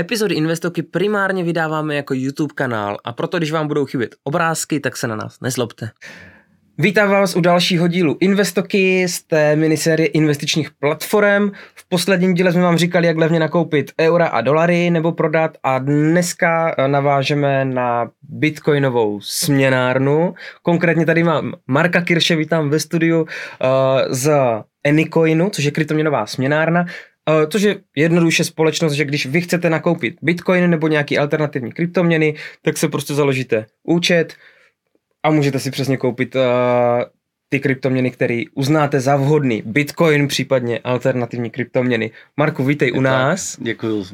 Epizody Investoky primárně vydáváme jako YouTube kanál a proto, když vám budou chybět obrázky, tak se na nás nezlobte. Vítám vás u dalšího dílu Investoky z té minisérie investičních platform. V posledním díle jsme vám říkali, jak levně nakoupit eura a dolary nebo prodat a dneska navážeme na bitcoinovou směnárnu. Konkrétně tady mám Marka Kirše, vítám ve studiu uh, z Anycoinu, což je kryptoměnová směnárna což je jednoduše společnost, že když vy chcete nakoupit bitcoin nebo nějaký alternativní kryptoměny, tak se prostě založíte účet a můžete si přesně koupit uh, ty kryptoměny, které uznáte za vhodný. Bitcoin, případně alternativní kryptoměny. Marku, vítej u nás. Děkuji,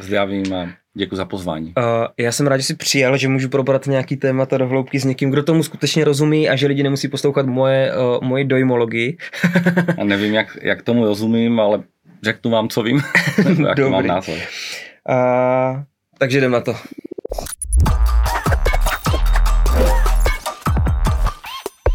zdravím a děkuji za pozvání. Uh, já jsem rád, že jsi přijal, že můžu probrat nějaký témata do hloubky s někým, kdo tomu skutečně rozumí a že lidi nemusí poslouchat moje, uh, moje dojmologii. a nevím, jak, jak tomu rozumím, ale řeknu vám, co vím, jak mám názor. Uh, takže jdem na to.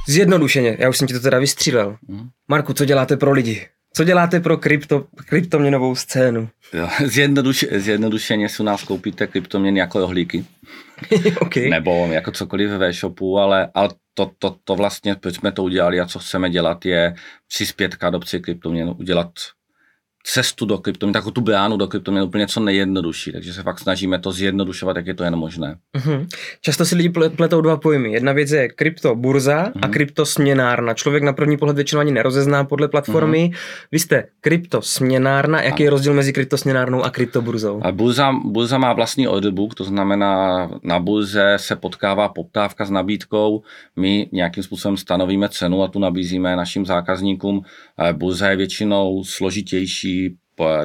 Zjednodušeně, já už jsem ti to teda vystřílel. Hmm. Marku, co děláte pro lidi? Co děláte pro krypto, kryptoměnovou scénu? Jo, zjednoduš, zjednodušeně si u nás koupíte kryptoměny jako rohlíky. okay. Nebo jako cokoliv ve e-shopu, ale, ale to, to, to vlastně, proč jsme to udělali a co chceme dělat, je přispět k adopci kryptoměn, udělat cestu do kryptoměn, takovou tu bránu do kryptoměn úplně co nejjednodušší, takže se fakt snažíme to zjednodušovat, jak je to jen možné. Uh-huh. Často si lidi pletou dva pojmy. Jedna věc je kryptoburza uh-huh. a mhm. kryptosměnárna. Člověk na první pohled většinou ani nerozezná podle platformy. Uh-huh. Vy jste kryptosměnárna, jaký a. je rozdíl mezi kryptosměnárnou a kryptoburzou? A burza, burza má vlastní orderbook, to znamená na burze se potkává poptávka s nabídkou, my nějakým způsobem stanovíme cenu a tu nabízíme našim zákazníkům. Burza je většinou složitější,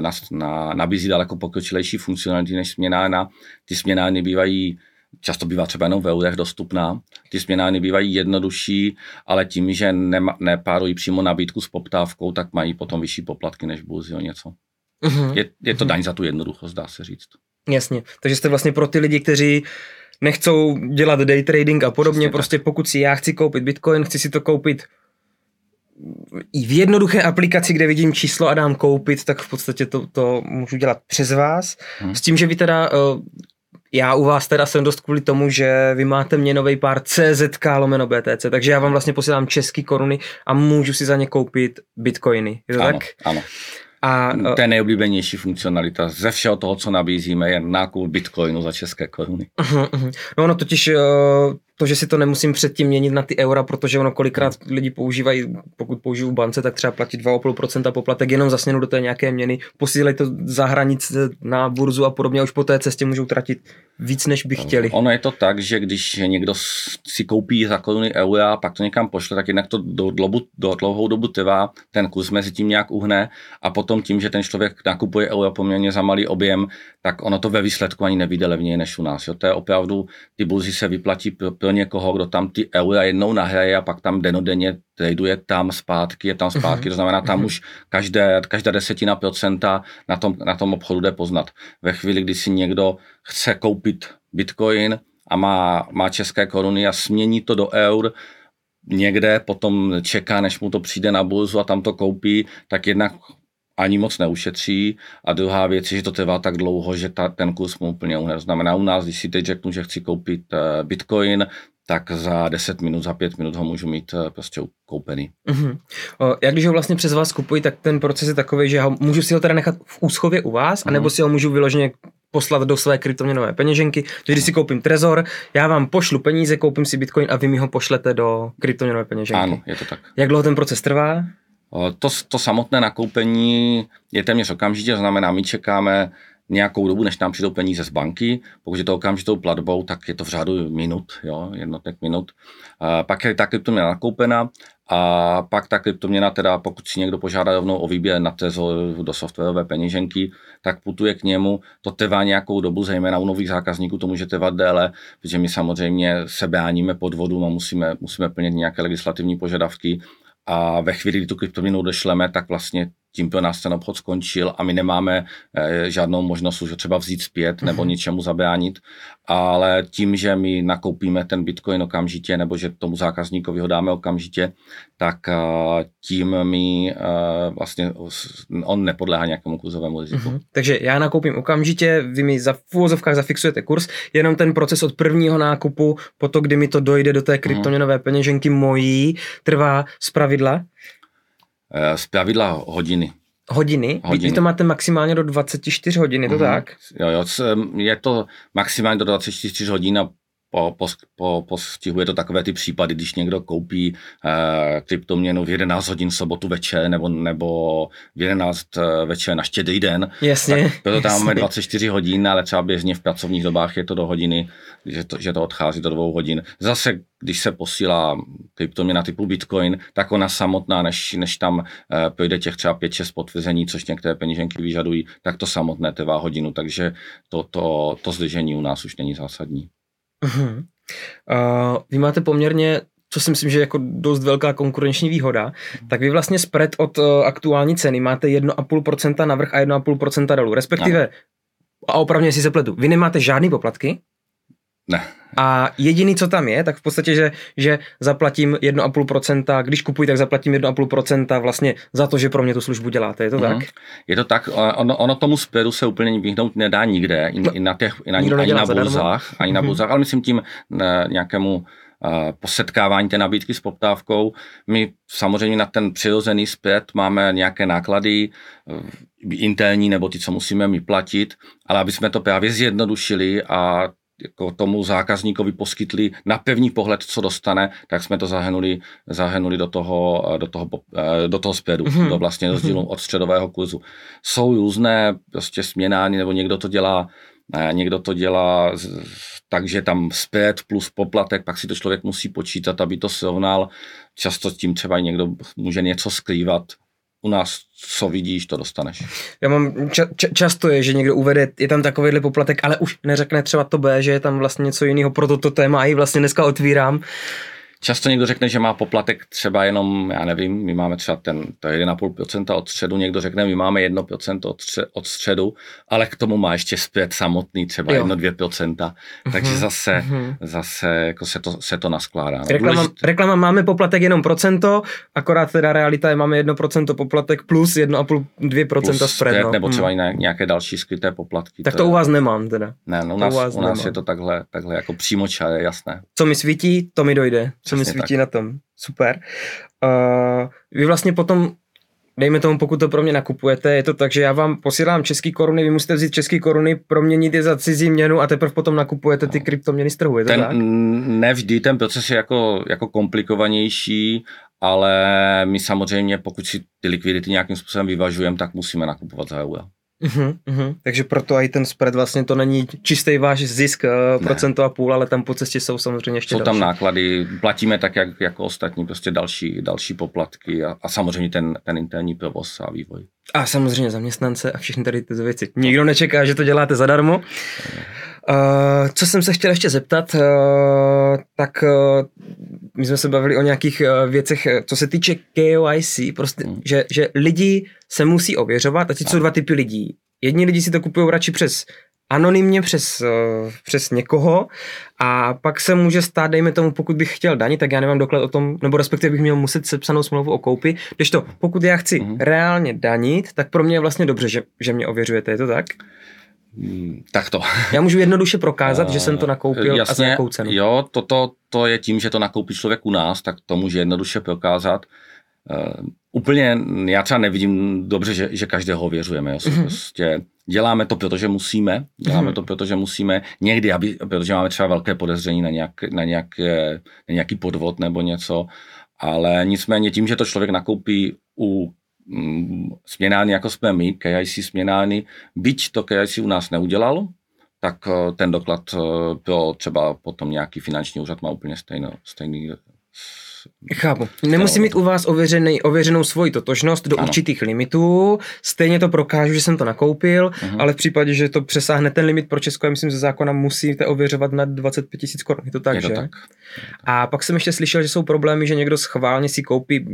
na, na, nabízí daleko pokročilejší funkcionality než směnárna. Ty směnárny bývají často bývá třeba jenom ve eurech dostupná. Ty směnárny bývají jednodušší, ale tím, že nema, nepárují přímo nabídku s poptávkou, tak mají potom vyšší poplatky než burzy o něco. Uh-huh. Je, je to uh-huh. daň za tu jednoduchost, dá se říct. Jasně, takže jste vlastně pro ty lidi, kteří nechcou dělat day trading a podobně, Přesně prostě tak. pokud si já chci koupit bitcoin, chci si to koupit v jednoduché aplikaci, kde vidím číslo a dám koupit, tak v podstatě to, to můžu dělat přes vás. Hmm. S tím, že vy teda, eh, já u vás teda jsem dost kvůli tomu, že vy máte měnový pár CZK lomeno BTC, takže já vám vlastně posílám český koruny a můžu si za ně koupit bitcoiny. Je to ano, tak? Ano. A, to je nejoblíbenější funkcionalita ze všeho toho, co nabízíme, je nákup bitcoinu za české koruny. Uh-huh, uh-huh. No ono totiž uh, to, že si to nemusím předtím měnit na ty eura, protože ono kolikrát lidi používají, pokud použiju v bance, tak třeba platit 2,5% poplatek jenom za směnu do té nějaké měny, posílají to za hranice na burzu a podobně a už po té cestě můžou tratit víc, než by chtěli. Ono je to tak, že když někdo si koupí za koruny eura a pak to někam pošle, tak jinak to do, dloubu, do dlouhou dobu trvá, ten kurz mezi tím nějak uhne a potom tím, že ten člověk nakupuje eura poměrně za malý objem, tak ono to ve výsledku ani nevíde levněji než u nás. Jo. To je opravdu, ty burzy se vyplatí pro, pro někoho, kdo tam ty eura jednou nahraje a pak tam denodenně traduje tam zpátky, je tam zpátky, to znamená, tam už každé, každá desetina procenta na tom, na tom obchodu jde poznat. Ve chvíli, kdy si někdo chce koupit bitcoin a má, má české koruny a smění to do eur, někde potom čeká, než mu to přijde na burzu a tam to koupí, tak jednak ani moc neušetří a druhá věc je, že to trvá tak dlouho, že ta, ten kurz mu úplně uhne. Znamená u nás, když si teď řeknu, že chci koupit uh, bitcoin, tak za 10 minut, za 5 minut ho můžu mít uh, prostě koupený. Uh-huh. O, jak když ho vlastně přes vás kupuji, tak ten proces je takový, že ho, můžu si ho teda nechat v úschově u vás, uh-huh. anebo si ho můžu vyloženě poslat do své kryptoměnové peněženky. Takže když si koupím Trezor, já vám pošlu peníze, koupím si Bitcoin a vy mi ho pošlete do kryptoměnové peněženky. Ano, je to tak. Jak dlouho ten proces trvá? To, to samotné nakoupení je téměř okamžitě, znamená, my čekáme nějakou dobu, než nám přijdou peníze z banky. Pokud je to okamžitou platbou, tak je to v řádu minut, jo, jednotek minut. A pak je ta kryptoměna nakoupena a pak ta kryptoměna, teda pokud si někdo požádá rovnou o výběr na Tezo do softwarové peněženky, tak putuje k němu. To trvá nějakou dobu, zejména u nových zákazníků to může trvat déle, protože my samozřejmě se bráníme podvodům a musíme, musíme plnit nějaké legislativní požadavky a ve chvíli, kdy tu kryptoměnu odešleme, tak vlastně tím pro nás ten obchod skončil a my nemáme eh, žádnou možnost už třeba vzít zpět nebo mm-hmm. něčemu zabránit, ale tím, že my nakoupíme ten bitcoin okamžitě nebo že tomu zákazníkovi ho dáme okamžitě, tak eh, tím mi uh, vlastně on nepodléhá nějakému kurzovému riziku. Mm-hmm. Takže já nakoupím okamžitě, vy mi za, v úvozovkách zafixujete kurz, jenom ten proces od prvního nákupu po to, kdy mi to dojde do té kryptoměnové mm-hmm. peněženky mojí, trvá z pravidla? Eh, z pravidla hodiny. Hodiny? hodiny. Vy to máte maximálně do 24 hodin, je to mm-hmm. tak? Jo, jo, je to maximálně do 24 hodin a po, po, po, postihuje to takové ty případy, když někdo koupí eh, kryptoměnu v 11 hodin v sobotu večer nebo, nebo v 11 eh, večer na štědrý den. Jasně. Tak proto tam máme 24 hodin, ale třeba běžně v pracovních dobách je to do hodiny, že to, že to odchází do dvou hodin. Zase, když se posílá kryptoměna typu Bitcoin, tak ona samotná, než, než tam eh, projde těch třeba 5-6 potvrzení, což některé peníženky vyžadují, tak to samotné trvá hodinu, takže to, to, to zdržení u nás už není zásadní. Uh-huh. Uh, vy máte poměrně co si myslím, že je jako dost velká konkurenční výhoda, tak vy vlastně spread od uh, aktuální ceny máte 1,5% navrh a 1,5% dolů, respektive, no. a opravdu, jestli se pletu, vy nemáte žádný poplatky, ne. A jediný, co tam je, tak v podstatě, že, že zaplatím 1,5%, když kupuji, tak zaplatím 1,5% vlastně za to, že pro mě tu službu děláte, je to mm-hmm. tak? Je to tak, ono, ono tomu spreadu se úplně vyhnout nedá nikde, i, no, i na těch, i na, ani na burzách, ani na mm-hmm. burzách, ale myslím tím ne, nějakému uh, posetkávání té nabídky s poptávkou. My samozřejmě na ten přirozený zpět máme nějaké náklady uh, interní nebo ty, co musíme my platit, ale aby jsme to právě zjednodušili a jako tomu zákazníkovi poskytli na pevný pohled, co dostane, tak jsme to zahrnuli, zahrnuli do toho, do toho, eh, do toho spreadu, mm-hmm. do vlastně rozdílu mm-hmm. od středového kurzu. Jsou různé prostě směnány, nebo někdo to dělá eh, Někdo to dělá takže tam spread plus poplatek, pak si to člověk musí počítat, aby to srovnal. Často tím třeba někdo může něco skrývat, u nás, co vidíš, to dostaneš. Já mám, ča, ča, často je, že někdo uvede, je tam takovýhle poplatek, ale už neřekne třeba to B, že je tam vlastně něco jiného pro toto téma i vlastně dneska otvírám. Často někdo řekne, že má poplatek třeba jenom, já nevím, my máme třeba ten, to je 1,5% od středu, někdo řekne, my máme 1% od, stře, od středu, ale k tomu má ještě zpět samotný třeba 1-2%, takže uh-huh. zase, uh-huh. zase jako se, to, se to naskládá. No, reklama, důležitý... reklama máme poplatek jenom procento, akorát teda realita je máme 1% poplatek plus 1,5-2% spread. No. Nebo třeba i nějaké další skryté poplatky. Tak to, to je... u vás nemám teda. Ne, no u nás, u, vás u nás je to takhle, takhle jako přímo je jasné. Co mi svítí, to mi dojde co mi svítí tak. na tom. Super. Uh, vy vlastně potom dejme tomu, pokud to pro mě nakupujete, je to tak, že já vám posílám český koruny, vy musíte vzít český koruny, proměnit je za cizí měnu a teprve potom nakupujete ty kryptoměny z trhu, je to ten, tak? Nevždy, ten proces je jako, jako komplikovanější, ale my samozřejmě, pokud si ty likvidity nějakým způsobem vyvažujeme, tak musíme nakupovat za euro. Uh-huh, uh-huh. Takže proto i ten spread vlastně to není čistý váš zisk, ne. procento a půl, ale tam po cestě jsou samozřejmě ještě Jsou další. tam náklady, platíme tak, jak, jako ostatní, prostě další, další poplatky a, a samozřejmě ten, ten interní provoz a vývoj. A samozřejmě zaměstnance a všechny tady ty věci. Nikdo nečeká, že to děláte zadarmo. Uh, co jsem se chtěl ještě zeptat, uh, tak uh, my jsme se bavili o nějakých uh, věcech, co se týče KOIC, prostě, hmm. že, že lidi se musí ověřovat a teď jsou dva typy lidí. Jedni lidi si to kupují radši přes anonymně přes, přes někoho a pak se může stát, dejme tomu, pokud bych chtěl danit, tak já nemám doklad o tom, nebo respektive bych měl muset sepsanou smlouvu o koupi, když to, pokud já chci mm-hmm. reálně danit, tak pro mě je vlastně dobře, že, že mě ověřujete, je to tak? Hmm, tak to. Já můžu jednoduše prokázat, uh, že jsem to nakoupil jasně, a za jakou cenu. Jo, toto to je tím, že to nakoupí člověk u nás, tak to může jednoduše prokázat. Uh, úplně, já třeba nevidím dobře, že, že každého věřujeme. Mm-hmm. Prostě děláme to, protože musíme. Děláme mm-hmm. to, protože musíme. Někdy, aby, protože máme třeba velké podezření na, nějak, na, nějaké, na nějaký podvod nebo něco. Ale nicméně tím, že to člověk nakoupí u směnány, jako jsme my, KIC směnány, byť to KIC u nás neudělal, tak eh, ten doklad eh, pro třeba potom nějaký finanční úřad má úplně stejný, stejný Chápu. Nemusí mít u vás ověřený, ověřenou svoji totožnost do ano. určitých limitů, stejně to prokážu, že jsem to nakoupil, uh-huh. ale v případě, že to přesáhne ten limit pro Česko, myslím, ze zákona musíte ověřovat na 25 tisíc korun. Je to tak, je to že? Tak. A pak jsem ještě slyšel, že jsou problémy, že někdo schválně si koupí,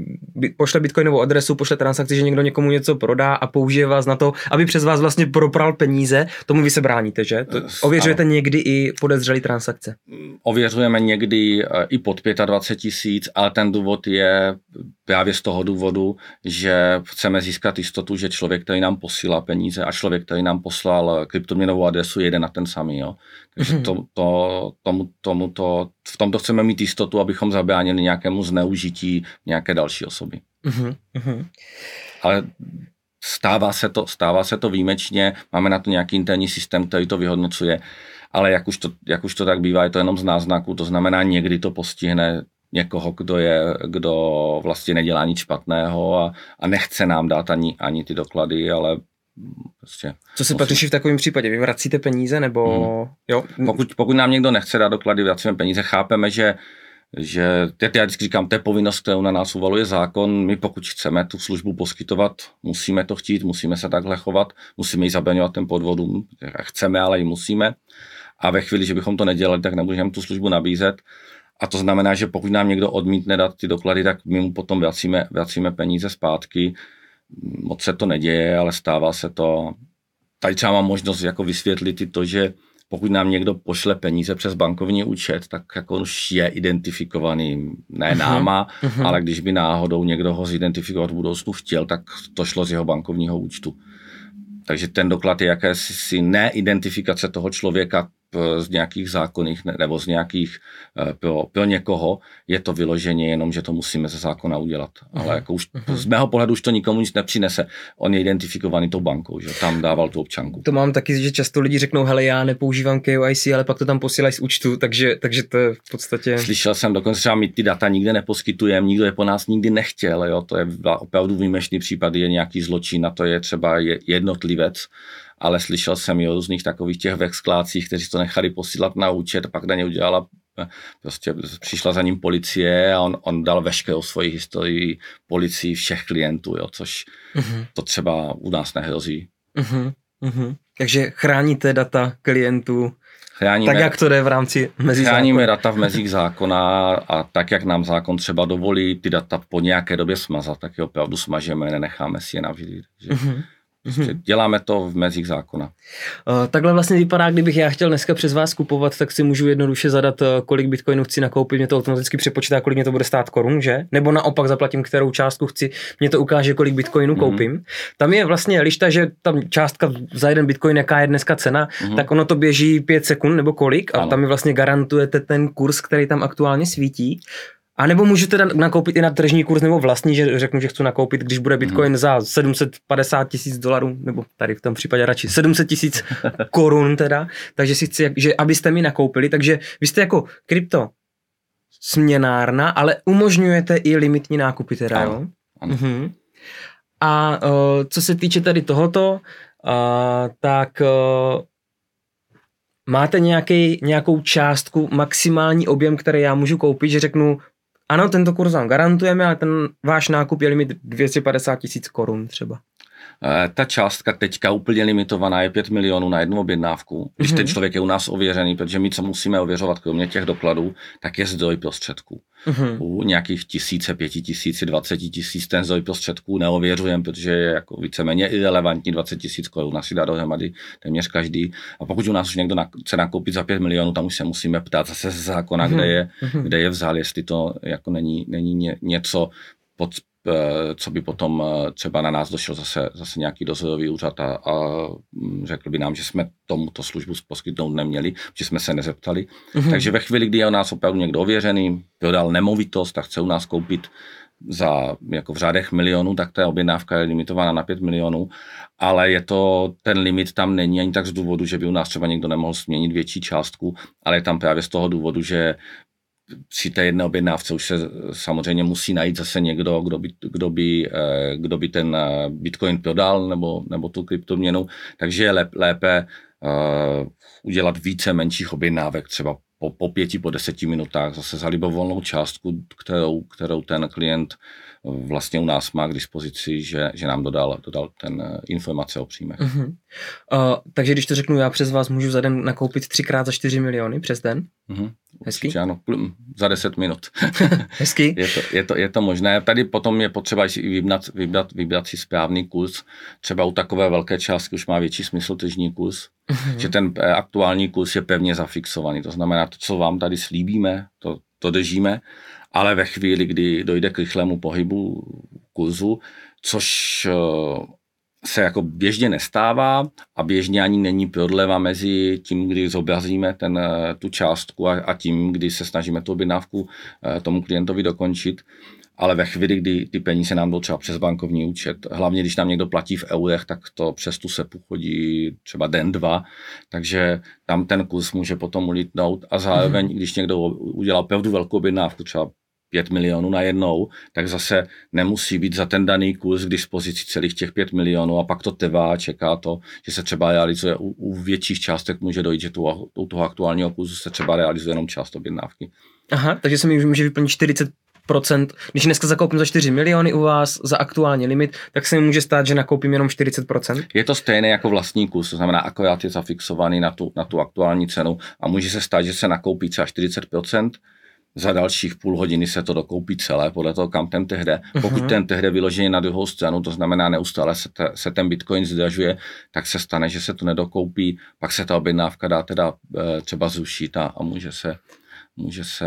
pošle bitcoinovou adresu, pošle transakci, že někdo někomu něco prodá a použije vás na to, aby přes vás vlastně propral peníze. Tomu vy se bráníte, že? To, ověřujete ano. někdy i podezřelý transakce? Ověřujeme někdy eh, i pod 25 tisíc, ale ten důvod je právě z toho důvodu, že chceme získat jistotu, že člověk, který nám posílá peníze a člověk, který nám poslal kryptoměnovou adresu, jede na ten samý. Jo. Takže mm-hmm. to, to, tomu, tomu to, v tomto chceme mít jistotu, abychom zabránili nějakému zneužití nějaké další osoby. Mm-hmm. Ale stává se, to, stává se to výjimečně, máme na to nějaký interní systém, který to vyhodnocuje, ale jak už to, jak už to tak bývá, je to jenom z náznaku, to znamená někdy to postihne někoho, kdo, je, kdo vlastně nedělá nic špatného a, a nechce nám dát ani, ani ty doklady, ale prostě... Co se pak řeší v takovém případě? Vy vracíte peníze nebo... Hmm. Jo? Pokud, pokud nám někdo nechce dát doklady, vracíme peníze. Chápeme, že že já vždycky říkám, to je povinnost, kterou na nás uvaluje zákon. My pokud chceme tu službu poskytovat, musíme to chtít, musíme se takhle chovat, musíme ji zabraňovat ten podvodům. Chceme, ale i musíme. A ve chvíli, že bychom to nedělali, tak nemůžeme tu službu nabízet. A to znamená, že pokud nám někdo odmítne dát ty doklady, tak my mu potom vracíme, vracíme peníze zpátky. Moc se to neděje, ale stává se to. Tady třeba mám možnost jako vysvětlit i to, že pokud nám někdo pošle peníze přes bankovní účet, tak jako už je identifikovaný, ne uh-huh. náma, uh-huh. ale když by náhodou někdo ho zidentifikovat v budoucnu chtěl, tak to šlo z jeho bankovního účtu. Takže ten doklad je jakési neidentifikace toho člověka z nějakých zákonných nebo z nějakých eh, pro, pro někoho je to vyloženě jenom, že to musíme ze zákona udělat. Ale jako už, uh-huh. z mého pohledu už to nikomu nic nepřinese. On je identifikovaný tou bankou, že tam dával tu občanku. To mám taky, že často lidi řeknou, hele, já nepoužívám KYC, ale pak to tam posílají z účtu, takže, takže to je v podstatě... Slyšel jsem dokonce, že my ty data nikde neposkytujeme, nikdo je po nás nikdy nechtěl, jo? to je opravdu výjimečný případ, je nějaký zločin, na to je třeba jednotlivec, ale slyšel jsem i o různých takových těch vexklácích, kteří to nechali posílat na účet, pak na ně udělala prostě přišla za ním policie a on, on dal veškerou svoji historii policii všech klientů, jo, což uh-huh. to třeba u nás nehrozí. Uh-huh. Uh-huh. Takže chráníte data klientů Chráníme, tak jak to jde v rámci mezí Chráníme zákona. data v mezích zákona a tak, jak nám zákon třeba dovolí ty data po nějaké době smazat, tak je opravdu smažeme, nenecháme si je navždy. Takže... Uh-huh. Prostě mm-hmm. děláme to v mezích zákona. Uh, takhle vlastně vypadá, kdybych já chtěl dneska přes vás kupovat, tak si můžu jednoduše zadat, eh, kolik bitcoinů chci nakoupit, mě to automaticky přepočítá, kolik mě to bude stát korun, že? Nebo naopak zaplatím, kterou částku chci, mě to ukáže, kolik bitcoinů mm-hmm. koupím. Tam je vlastně lišta, že tam částka za jeden bitcoin, jaká je dneska cena, mm-hmm. tak ono to běží 5 sekund nebo kolik a ano. tam mi vlastně garantujete ten kurz, který tam aktuálně svítí. A nebo můžu teda nakoupit i na tržní kurz nebo vlastní, že řeknu, že chci nakoupit, když bude Bitcoin mm. za 750 tisíc dolarů, nebo tady v tom případě radši 700 tisíc korun teda, takže si chci, že abyste mi nakoupili, takže vy jste jako krypto směnárna, ale umožňujete i limitní nákupy teda, jo? Ano. Uh-huh. A uh, co se týče tady tohoto, uh, tak uh, máte nějaký, nějakou částku, maximální objem, který já můžu koupit, že řeknu, ano, tento kurz vám garantujeme, ale ten váš nákup je limit 250 tisíc korun třeba. Eh, ta částka teďka úplně limitovaná je 5 milionů na jednu objednávku. Když mm-hmm. ten člověk je u nás ověřený, protože my, co musíme ověřovat, kromě těch dokladů, tak je zdroj prostředků. Mm-hmm. U nějakých tisíce, pěti tisíc, dvaceti tisíc ten zdroj prostředků neověřujeme, protože je jako víceméně irrelevantní 20 tisíc korun, asi dá dohromady téměř každý. A pokud u nás už někdo chce nakoupit za 5 milionů, tam už se musíme ptát zase z zákona, mm-hmm. kde, je, mm-hmm. kde je vzal, jestli to jako není, není ně, něco pod, co by potom eh, třeba na nás došel zase, zase nějaký dozorový úřad a, a mm, řekl by nám, že jsme tomuto službu poskytnout neměli, že jsme se nezeptali. Mm-hmm. Takže ve chvíli, kdy je u nás opravdu někdo ověřený, prodal nemovitost a chce u nás koupit za jako v řádech milionů, tak ta objednávka je limitovaná na 5 milionů, ale je to, ten limit tam není ani tak z důvodu, že by u nás třeba někdo nemohl změnit větší částku, ale je tam právě z toho důvodu, že při té jedné objednávce už se samozřejmě musí najít zase někdo, kdo by, kdo by, eh, kdo by ten eh, Bitcoin prodal nebo, nebo tu kryptoměnu, takže je lépe uh, udělat více menších objednávek, třeba po, po pěti, po deseti minutách zase za libovolnou částku, kterou, kterou ten klient vlastně u nás má k dispozici, že, že nám dodal, dodal ten eh, informace o příjmech. Uh-huh. Uh, takže když to řeknu, já přes vás můžu za den nakoupit třikrát za 4 miliony přes den? Uh-huh. Hezký? Určitě ano, za 10 minut. Hezký? je, to, je, to, je to možné. Tady potom je potřeba si vybrat, vybrat, vybrat si správný kurz. Třeba u takové velké částky už má větší smysl tržní kurz, uh-huh. že ten eh, aktuální kurz je pevně zafixovaný. To znamená, to, co vám tady slíbíme, to, to držíme ale ve chvíli, kdy dojde k rychlému pohybu kurzu, což eh, se jako běžně nestává a běžně ani není prodleva mezi tím, kdy zobrazíme ten, eh, tu částku a, a tím, kdy se snažíme tu objednávku eh, tomu klientovi dokončit. Ale ve chvíli, kdy ty peníze nám jdou třeba přes bankovní účet, hlavně když nám někdo platí v eurech, tak to přes tu SEPu chodí třeba den, dva, takže tam ten kurz může potom ulítnout a zároveň, mm. když někdo udělal opravdu velkou objednávku, třeba 5 milionů na jednou, tak zase nemusí být za ten daný kurz k dispozici celých těch 5 milionů a pak to trvá, čeká to, že se třeba realizuje u, u větších částek může dojít, že tu, u toho aktuálního kurzu se třeba realizuje jenom část objednávky. Aha, takže se mi může vyplnit 40 procent, když dneska zakoupím za 4 miliony u vás za aktuální limit, tak se mi může stát, že nakoupím jenom 40%? Je to stejné jako vlastní kus, to znamená, akorát je zafixovaný na tu, na tu aktuální cenu a může se stát, že se nakoupí třeba 40%, za dalších půl hodiny se to dokoupí celé, podle toho, kam ten tehde. Uh-huh. Pokud ten tehde vyložený na druhou stranu, to znamená neustále se, te, se ten bitcoin zdražuje, tak se stane, že se to nedokoupí, pak se ta objednávka dá teda e, třeba zrušit a, a může se může se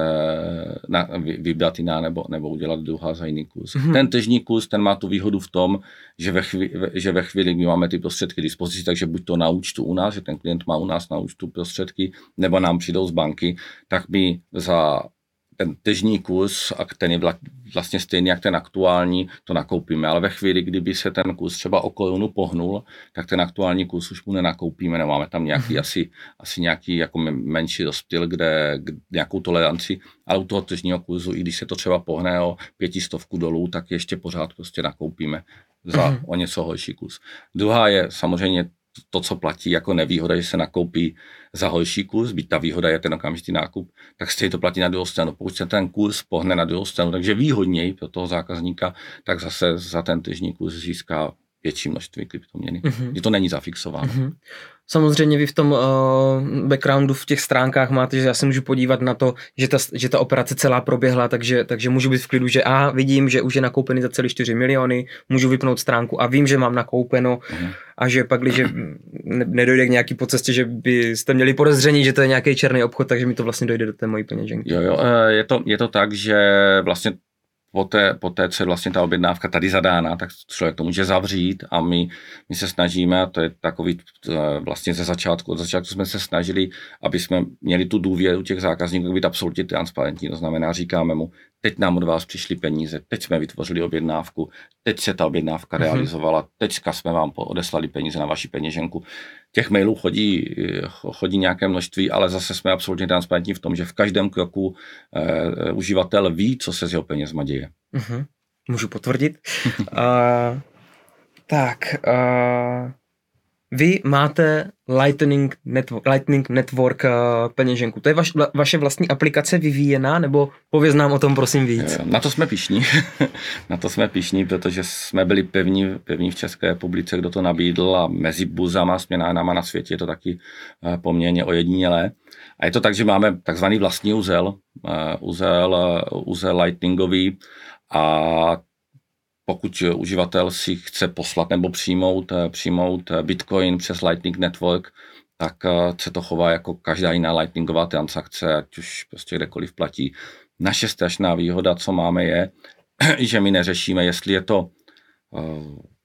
na, vybrat jiná nebo, nebo udělat druhá za jiný kurz. Mm-hmm. Ten tržní kurz, ten má tu výhodu v tom, že ve, chvíli, že ve chvíli, kdy máme ty prostředky k dispozici, takže buď to na účtu u nás, že ten klient má u nás na účtu prostředky, nebo nám přijdou z banky, tak my za ten tržní kurz, a ten je vlastně stejný jak ten aktuální, to nakoupíme. Ale ve chvíli, kdyby se ten kurz třeba o korunu pohnul, tak ten aktuální kurz už mu nenakoupíme. Nemáme tam nějaký, mm-hmm. asi, asi nějaký jako menší rozptyl, kde, kde nějakou toleranci, ale u toho tržního kurzu, i když se to třeba pohne o pětistovku dolů, tak ještě pořád prostě nakoupíme za mm-hmm. o něco horší kus. Druhá je samozřejmě to, co platí jako nevýhoda, že se nakoupí za horší kurz, byť ta výhoda je ten okamžitý nákup, tak stejně to platí na druhou stranu. Pokud se ten kurz pohne na druhou stranu, takže výhodněji pro toho zákazníka, tak zase za ten tržní kurz získá větší množství kryptoměny. Mm-hmm. to není zafixováno. Mm-hmm. Samozřejmě vy v tom uh, backgroundu v těch stránkách máte, že já se můžu podívat na to, že ta, že ta operace celá proběhla, takže, takže můžu být v klidu, že a vidím, že už je nakoupený za celé 4 miliony, můžu vypnout stránku a vím, že mám nakoupeno uh-huh. a že pak, když nedojde k nějaký po cestě, že byste měli podezření, že to je nějaký černý obchod, takže mi to vlastně dojde do té mojí peněženky. Jo, jo, eh, je to, je to tak, že vlastně poté, poté, co je vlastně ta objednávka tady zadána, tak člověk to může zavřít a my, my se snažíme, a to je takový eh, vlastně ze začátku, od začátku jsme se snažili, aby jsme měli tu důvěru těch zákazníků být absolutně transparentní, to znamená, říkáme mu, teď nám od vás přišly peníze, teď jsme vytvořili objednávku, teď se ta objednávka mm-hmm. realizovala, teďka jsme vám odeslali peníze na vaši peněženku. Těch mailů chodí, chodí nějaké množství, ale zase jsme absolutně transparentní v tom, že v každém kroku eh, uživatel ví, co se s jeho penězma děje. Mm-hmm. Můžu potvrdit. uh, tak, uh, vy máte Lightning Network, Lightning Network uh, peněženku. To je vaš, vaše vlastní aplikace vyvíjená, nebo pověz nám o tom prosím víc. Na to jsme pišní. na to jsme pišní, protože jsme byli pevní, pevní v České republice, kdo to nabídl a mezi buzama, směnárnama na světě je to taky uh, poměrně ojedinělé. A je to tak, že máme takzvaný vlastní uzel, uzel, uzel lightningový a pokud uživatel si chce poslat nebo přijmout, eh, přijmout eh, Bitcoin přes Lightning Network, tak eh, se to chová jako každá jiná Lightningová transakce, ať už prostě kdekoliv platí. Naše strašná výhoda, co máme, je, že my neřešíme, jestli je to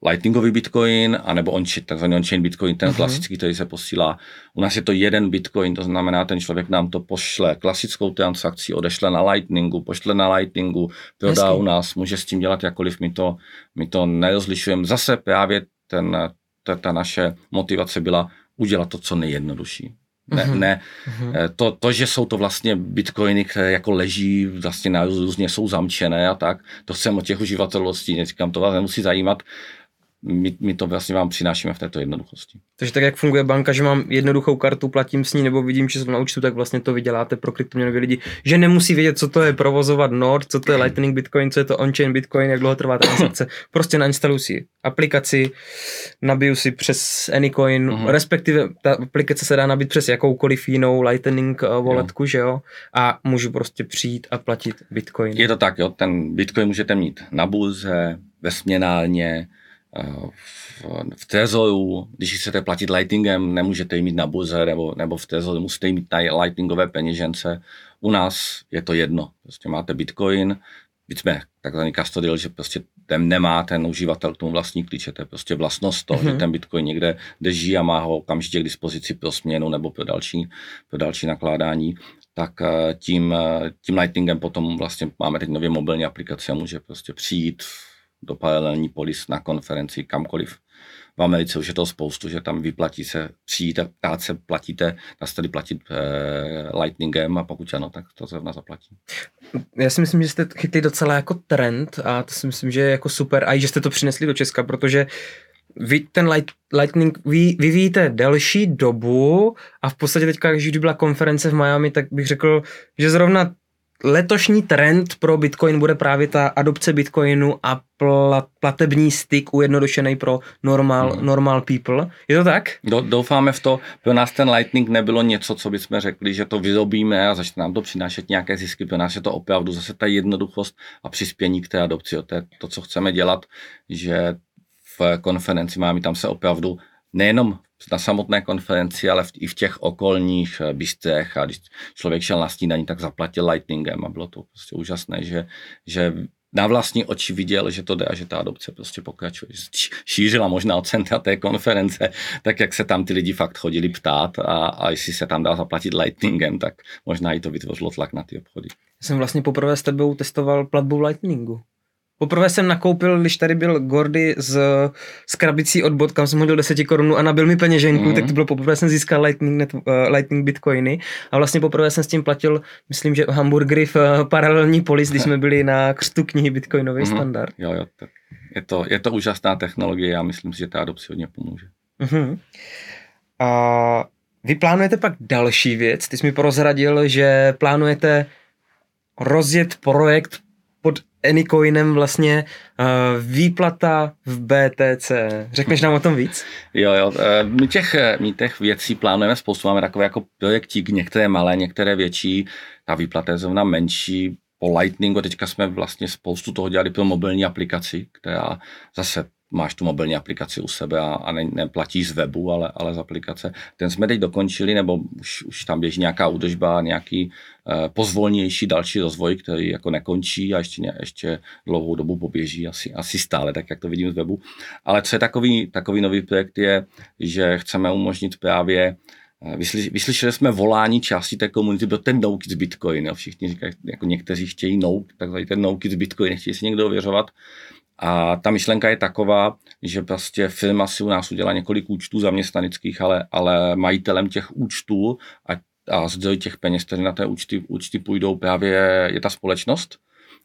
Lightningový bitcoin, anebo on, takzvaný on-chain bitcoin, ten uh-huh. klasický, který se posílá. U nás je to jeden bitcoin, to znamená, ten člověk nám to pošle klasickou transakcí, odešle na Lightningu, pošle na Lightningu, prodá u nás, může s tím dělat jakkoliv, my to, my to nerozlišujeme. Zase právě ten, ta, ta naše motivace byla udělat to co nejjednodušší. Ne, uh-huh. ne. Uh-huh. To, to, že jsou to vlastně bitcoiny, které jako leží, vlastně na různě jsou zamčené a tak, to jsem od těch uživatelů, neříkám, to vás nemusí zajímat my, my to vlastně vám přinášíme v této jednoduchosti. Takže tak, jak funguje banka, že mám jednoduchou kartu, platím s ní, nebo vidím číslo na účtu, tak vlastně to vyděláte pro kryptoměnové lidi, že nemusí vědět, co to je provozovat Nord, co to je Lightning Bitcoin, co je to on-chain Bitcoin, jak dlouho trvá transakce. Prostě nainstaluji si aplikaci, nabiju si přes Anycoin, uh-huh. respektive ta aplikace se dá nabít přes jakoukoliv jinou Lightning eh, walletku, jo. že jo, a můžu prostě přijít a platit Bitcoin. Je to tak, jo, ten Bitcoin můžete mít na burze, ve směnárně, v, v Trezoru, když chcete platit Lightningem, nemůžete ji mít na burze nebo, nebo v Trezoru, musíte ji mít na Lightningové peněžence. U nás je to jedno. Prostě máte Bitcoin, byť jsme takzvaný custodial, že prostě ten nemá ten uživatel k tomu vlastní klíče, to je prostě vlastnost toho, mm-hmm. že mhm. ten Bitcoin někde drží a má ho okamžitě k dispozici pro směnu nebo pro další, pro další nakládání, tak eh, tím, eh, tím Lightningem potom vlastně máme teď nově mobilní aplikace a může prostě přijít do paralelní polis na konferenci kamkoliv. V Americe už je to spoustu, že tam vyplatí se, přijít a se platíte, dá se platit eh, Lightningem a pokud ano, tak to zrovna zaplatí. Já si myslím, že jste chytli docela jako trend a to si myslím, že je jako super a i že jste to přinesli do Česka, protože vy ten light, Lightning vy, vyvíjíte delší dobu a v podstatě teďka, když byla konference v Miami, tak bych řekl, že zrovna letošní trend pro Bitcoin bude právě ta adopce Bitcoinu a plat, platební styk ujednodušený pro normal, hmm. normal people. Je to tak? Do, doufáme v to. Pro nás ten Lightning nebylo něco, co bychom řekli, že to vyrobíme a začne nám to přinášet nějaké zisky. Pro nás je to opravdu zase ta jednoduchost a přispění k té adopci. To je to, co chceme dělat, že v konferenci máme, tam se opravdu nejenom na samotné konferenci, ale v, i v těch okolních eh, bystrech a když člověk šel na snídaní, tak zaplatil lightningem a bylo to prostě úžasné, že, že na vlastní oči viděl, že to jde a že ta adopce prostě pokračuje. Šířila možná od centra té konference, tak jak se tam ty lidi fakt chodili ptát a, a jestli se tam dá zaplatit lightningem, tak možná i to vytvořilo tlak na ty obchody. Já jsem vlastně poprvé s tebou testoval platbu lightningu. Poprvé jsem nakoupil, když tady byl Gordy z, z krabicí od bot, kam jsem hodil 10 korun a nabil mi peněženku, mm-hmm. tak to bylo poprvé jsem získal Lightning, net, uh, Lightning Bitcoiny a vlastně poprvé jsem s tím platil, myslím, že hamburgery v uh, paralelní polis, když jsme byli na křtu knihy Bitcoinový mm-hmm. standard. Jo, jo, tak je to, je to úžasná technologie a myslím si, že ta adopce hodně pomůže. Mm-hmm. A vy plánujete pak další věc, ty jsi mi prozradil, že plánujete rozjet projekt Anycoinem vlastně uh, výplata v BTC. Řekneš nám o tom víc? Jo, jo. Eh, my těch, eh, my těch věcí plánujeme spoustu. Máme takové jako projektík, některé malé, některé větší. Ta výplata je zrovna menší. Po Lightningu teďka jsme vlastně spoustu toho dělali pro mobilní aplikaci, která zase máš tu mobilní aplikaci u sebe a, a ne, neplatíš z webu, ale, ale z aplikace. Ten jsme teď dokončili, nebo už, už tam běží nějaká údržba, nějaký uh, pozvolnější další rozvoj, který jako nekončí a ještě, ještě dlouhou dobu poběží, asi, asi stále, tak jak to vidím z webu. Ale co je takový, takový nový projekt je, že chceme umožnit právě eh, Vyslyšeli jsme volání části té komunity, byl ten no z Bitcoin. Jo. Všichni říkají, jako někteří chtějí no, tak ten no z Bitcoin, nechtějí si někdo ověřovat. A ta myšlenka je taková, že prostě firma si u nás udělá několik účtů zaměstnaneckých, ale, ale majitelem těch účtů a, a zdroj těch peněz, které na té účty, účty půjdou, právě je ta společnost.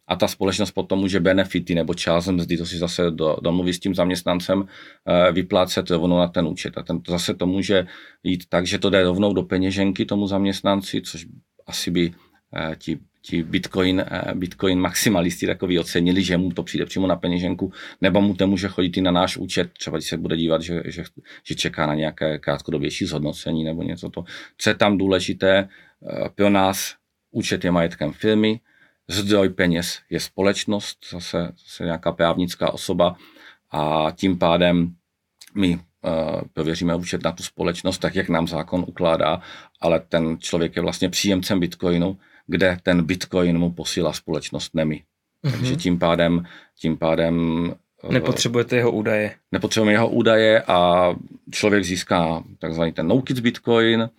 A ta společnost potom může benefity nebo část mzdy, to si zase do, domluví s tím zaměstnancem, e, vyplácet rovnou na ten účet. A ten, zase to může jít tak, že to jde rovnou do peněženky tomu zaměstnanci, což asi by e, ti ti Bitcoin, eh, Bitcoin maximalisti takový ocenili, že mu to přijde přímo na peněženku, nebo mu to může chodit i na náš účet, třeba když se bude dívat, že, že, že čeká na nějaké krátkodobější zhodnocení nebo něco to. Co je tam důležité, eh, pro nás účet je majetkem firmy, zdroj peněz je společnost, zase, zase nějaká právnická osoba a tím pádem my uh, prověříme účet na tu společnost, tak jak nám zákon ukládá, ale ten člověk je vlastně příjemcem Bitcoinu, kde ten Bitcoin mu posílá společnost NEMI. Mm-hmm. Takže tím pádem, tím pádem eh, Nepotřebujete jeho údaje. Nepotřebujeme jeho údaje a člověk získá takzvaný ten no Bitcoin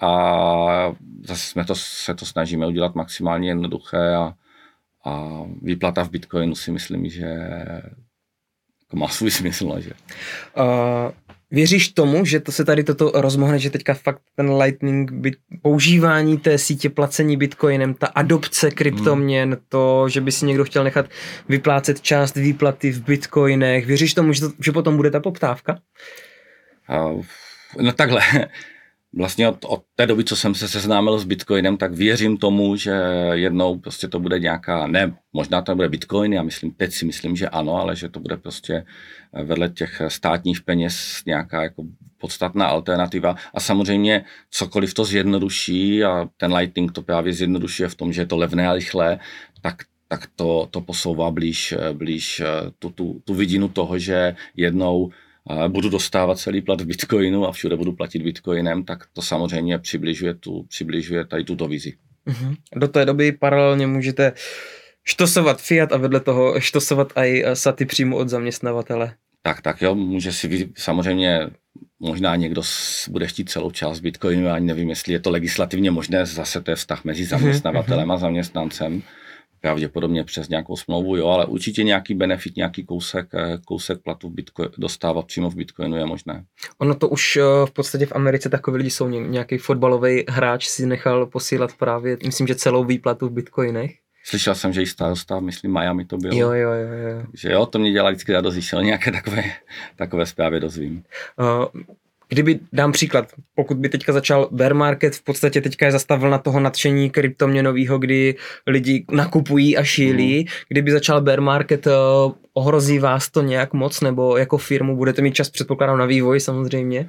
a zase jsme to, se to snažíme udělat maximálně jednoduché a, a výplata v Bitcoinu si myslím, že jako má svůj smysl. Že? Uh, Věříš tomu, že to se tady toto rozmohne, že teďka fakt ten Lightning, bit, používání té sítě placení bitcoinem, ta adopce kryptoměn, hmm. to, že by si někdo chtěl nechat vyplácet část výplaty v bitcoinech, věříš tomu, že, to, že potom bude ta poptávka? No takhle, vlastně od, od té doby, co jsem se seznámil s Bitcoinem, tak věřím tomu, že jednou prostě to bude nějaká, ne, možná to bude Bitcoin, já myslím, teď si myslím, že ano, ale že to bude prostě vedle těch státních peněz nějaká jako podstatná alternativa. A samozřejmě cokoliv to zjednoduší a ten Lightning to právě zjednodušuje v tom, že je to levné a rychlé, tak tak to, to posouvá blíž, blíž tu, tu, tu vidinu toho, že jednou budu dostávat celý plat v bitcoinu a všude budu platit bitcoinem, tak to samozřejmě přibližuje, tu, přibližuje tady tuto vizi. Mm-hmm. Do té doby paralelně můžete štosovat fiat a vedle toho štosovat i saty přímo od zaměstnavatele. Tak, tak jo, může si samozřejmě možná někdo bude chtít celou část Bitcoinu, já ani nevím, jestli je to legislativně možné, zase to je vztah mezi mhm, zaměstnavatelem mhm. a zaměstnancem pravděpodobně přes nějakou smlouvu, jo, ale určitě nějaký benefit, nějaký kousek, eh, kousek platu v Bitcoin, dostávat přímo v Bitcoinu je možné. Ono to už eh, v podstatě v Americe takový lidi jsou, nějaký fotbalový hráč si nechal posílat právě, myslím, že celou výplatu v Bitcoinech. Slyšel jsem, že i starosta, myslím Miami to bylo. Jo, jo, jo. jo. Že jo, to mě dělá vždycky radost, když se nějaké takové, takové zprávy dozvím. Uh, Kdyby, dám příklad, pokud by teďka začal bear market, v podstatě teďka je zastavil na toho nadšení kryptoměnového, kdy lidi nakupují a šílí, mm. kdyby začal bear market, eh, ohrozí vás to nějak moc, nebo jako firmu budete mít čas, předpokládám, na vývoj samozřejmě?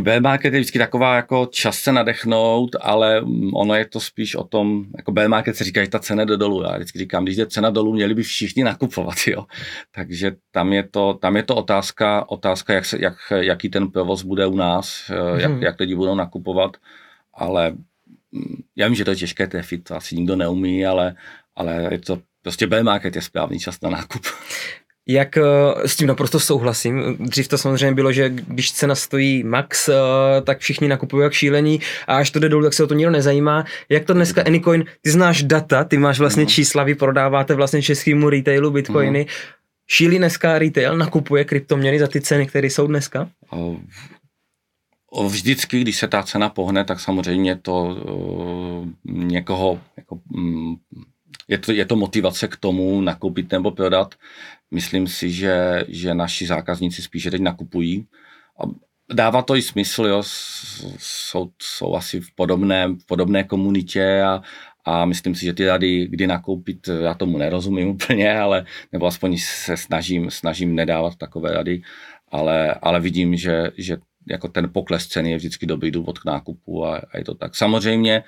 Bear market je vždycky taková jako čas se nadechnout, ale ono je to spíš o tom, jako bear market se říká, že ta cena jde dolů. Já vždycky říkám, když jde cena dolů, měli by všichni nakupovat, jo. Takže tam je to, tam je to otázka, otázka jak se, jak, jaký ten provoz bude u nás, hmm. jak, jak lidi budou nakupovat, ale mm, já vím, že to je těžké trefit, to asi nikdo neumí, ale, ale je to Prostě bear market je správný čas na nákup. Jak eh, s tím naprosto souhlasím. Dřív to samozřejmě bylo, že když cena stojí max, eh, tak všichni nakupují jak šílení a až to jde dolů, tak se o to nikdo nezajímá. Jak to dneska Anycoin, ty znáš data, ty máš vlastně no. čísla, vy prodáváte vlastně českému retailu bitcoiny. No. Šílí dneska retail, nakupuje kryptoměny za ty ceny, které jsou dneska? Vždycky, když se ta cena pohne, tak samozřejmě to uh, někoho jako, um, je to, je to motivace k tomu nakoupit nebo prodat. Myslím si, že, že naši zákazníci spíše teď nakupují. A dává to i smysl, jo. Jsou, jsou asi v podobné, v podobné komunitě a, a myslím si, že ty rady, kdy nakoupit, já tomu nerozumím úplně, ale nebo aspoň se snažím, snažím nedávat takové rady, ale, ale vidím, že, že jako ten pokles ceny je vždycky dobrý důvod k nákupu a, a je to tak. Samozřejmě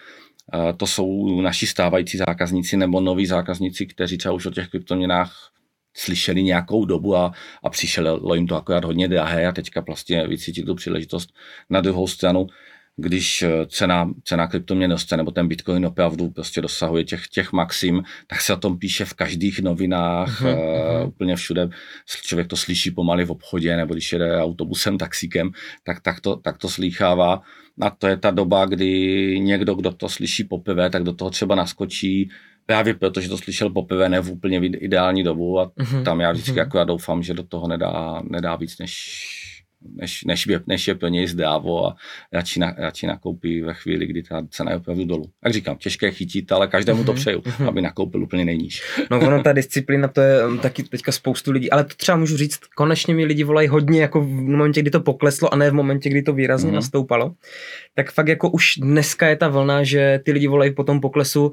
to jsou naši stávající zákazníci nebo noví zákazníci, kteří třeba už o těch kryptoměnách slyšeli nějakou dobu a, a přišlo jim to akorát hodně drahé a teďka vlastně vycítili tu příležitost. Na druhou stranu, když cena, cena kryptoměn roste, nebo ten bitcoin opravdu prostě dosahuje těch, těch maxim, tak se o tom píše v každých novinách, uh-huh, uh, úplně všude. Člověk to slyší pomaly v obchodě, nebo když jede autobusem, taxíkem, tak, tak, to, tak to slýchává. A to je ta doba, kdy někdo, kdo to slyší poprvé, tak do toho třeba naskočí právě proto, že to slyšel poprvé, ne v úplně ideální dobu a uh-huh. tam já vždycky uh-huh. jako já doufám, že do toho nedá, nedá víc, než, než, než, je, než je pro něj zdávo a radši, na, radši nakoupí ve chvíli, kdy ta cena je opravdu dolů. Jak říkám, těžké chytit, ale každému to přeju, uh-huh. aby nakoupil úplně nejníž. No ono ta disciplína, to je um, taky teďka spoustu lidí, ale to třeba můžu říct, konečně mi lidi volají hodně jako v momentě, kdy to pokleslo a ne v momentě, kdy to výrazně uh-huh. nastoupalo. Tak fakt jako už dneska je ta vlna, že ty lidi volají po tom poklesu,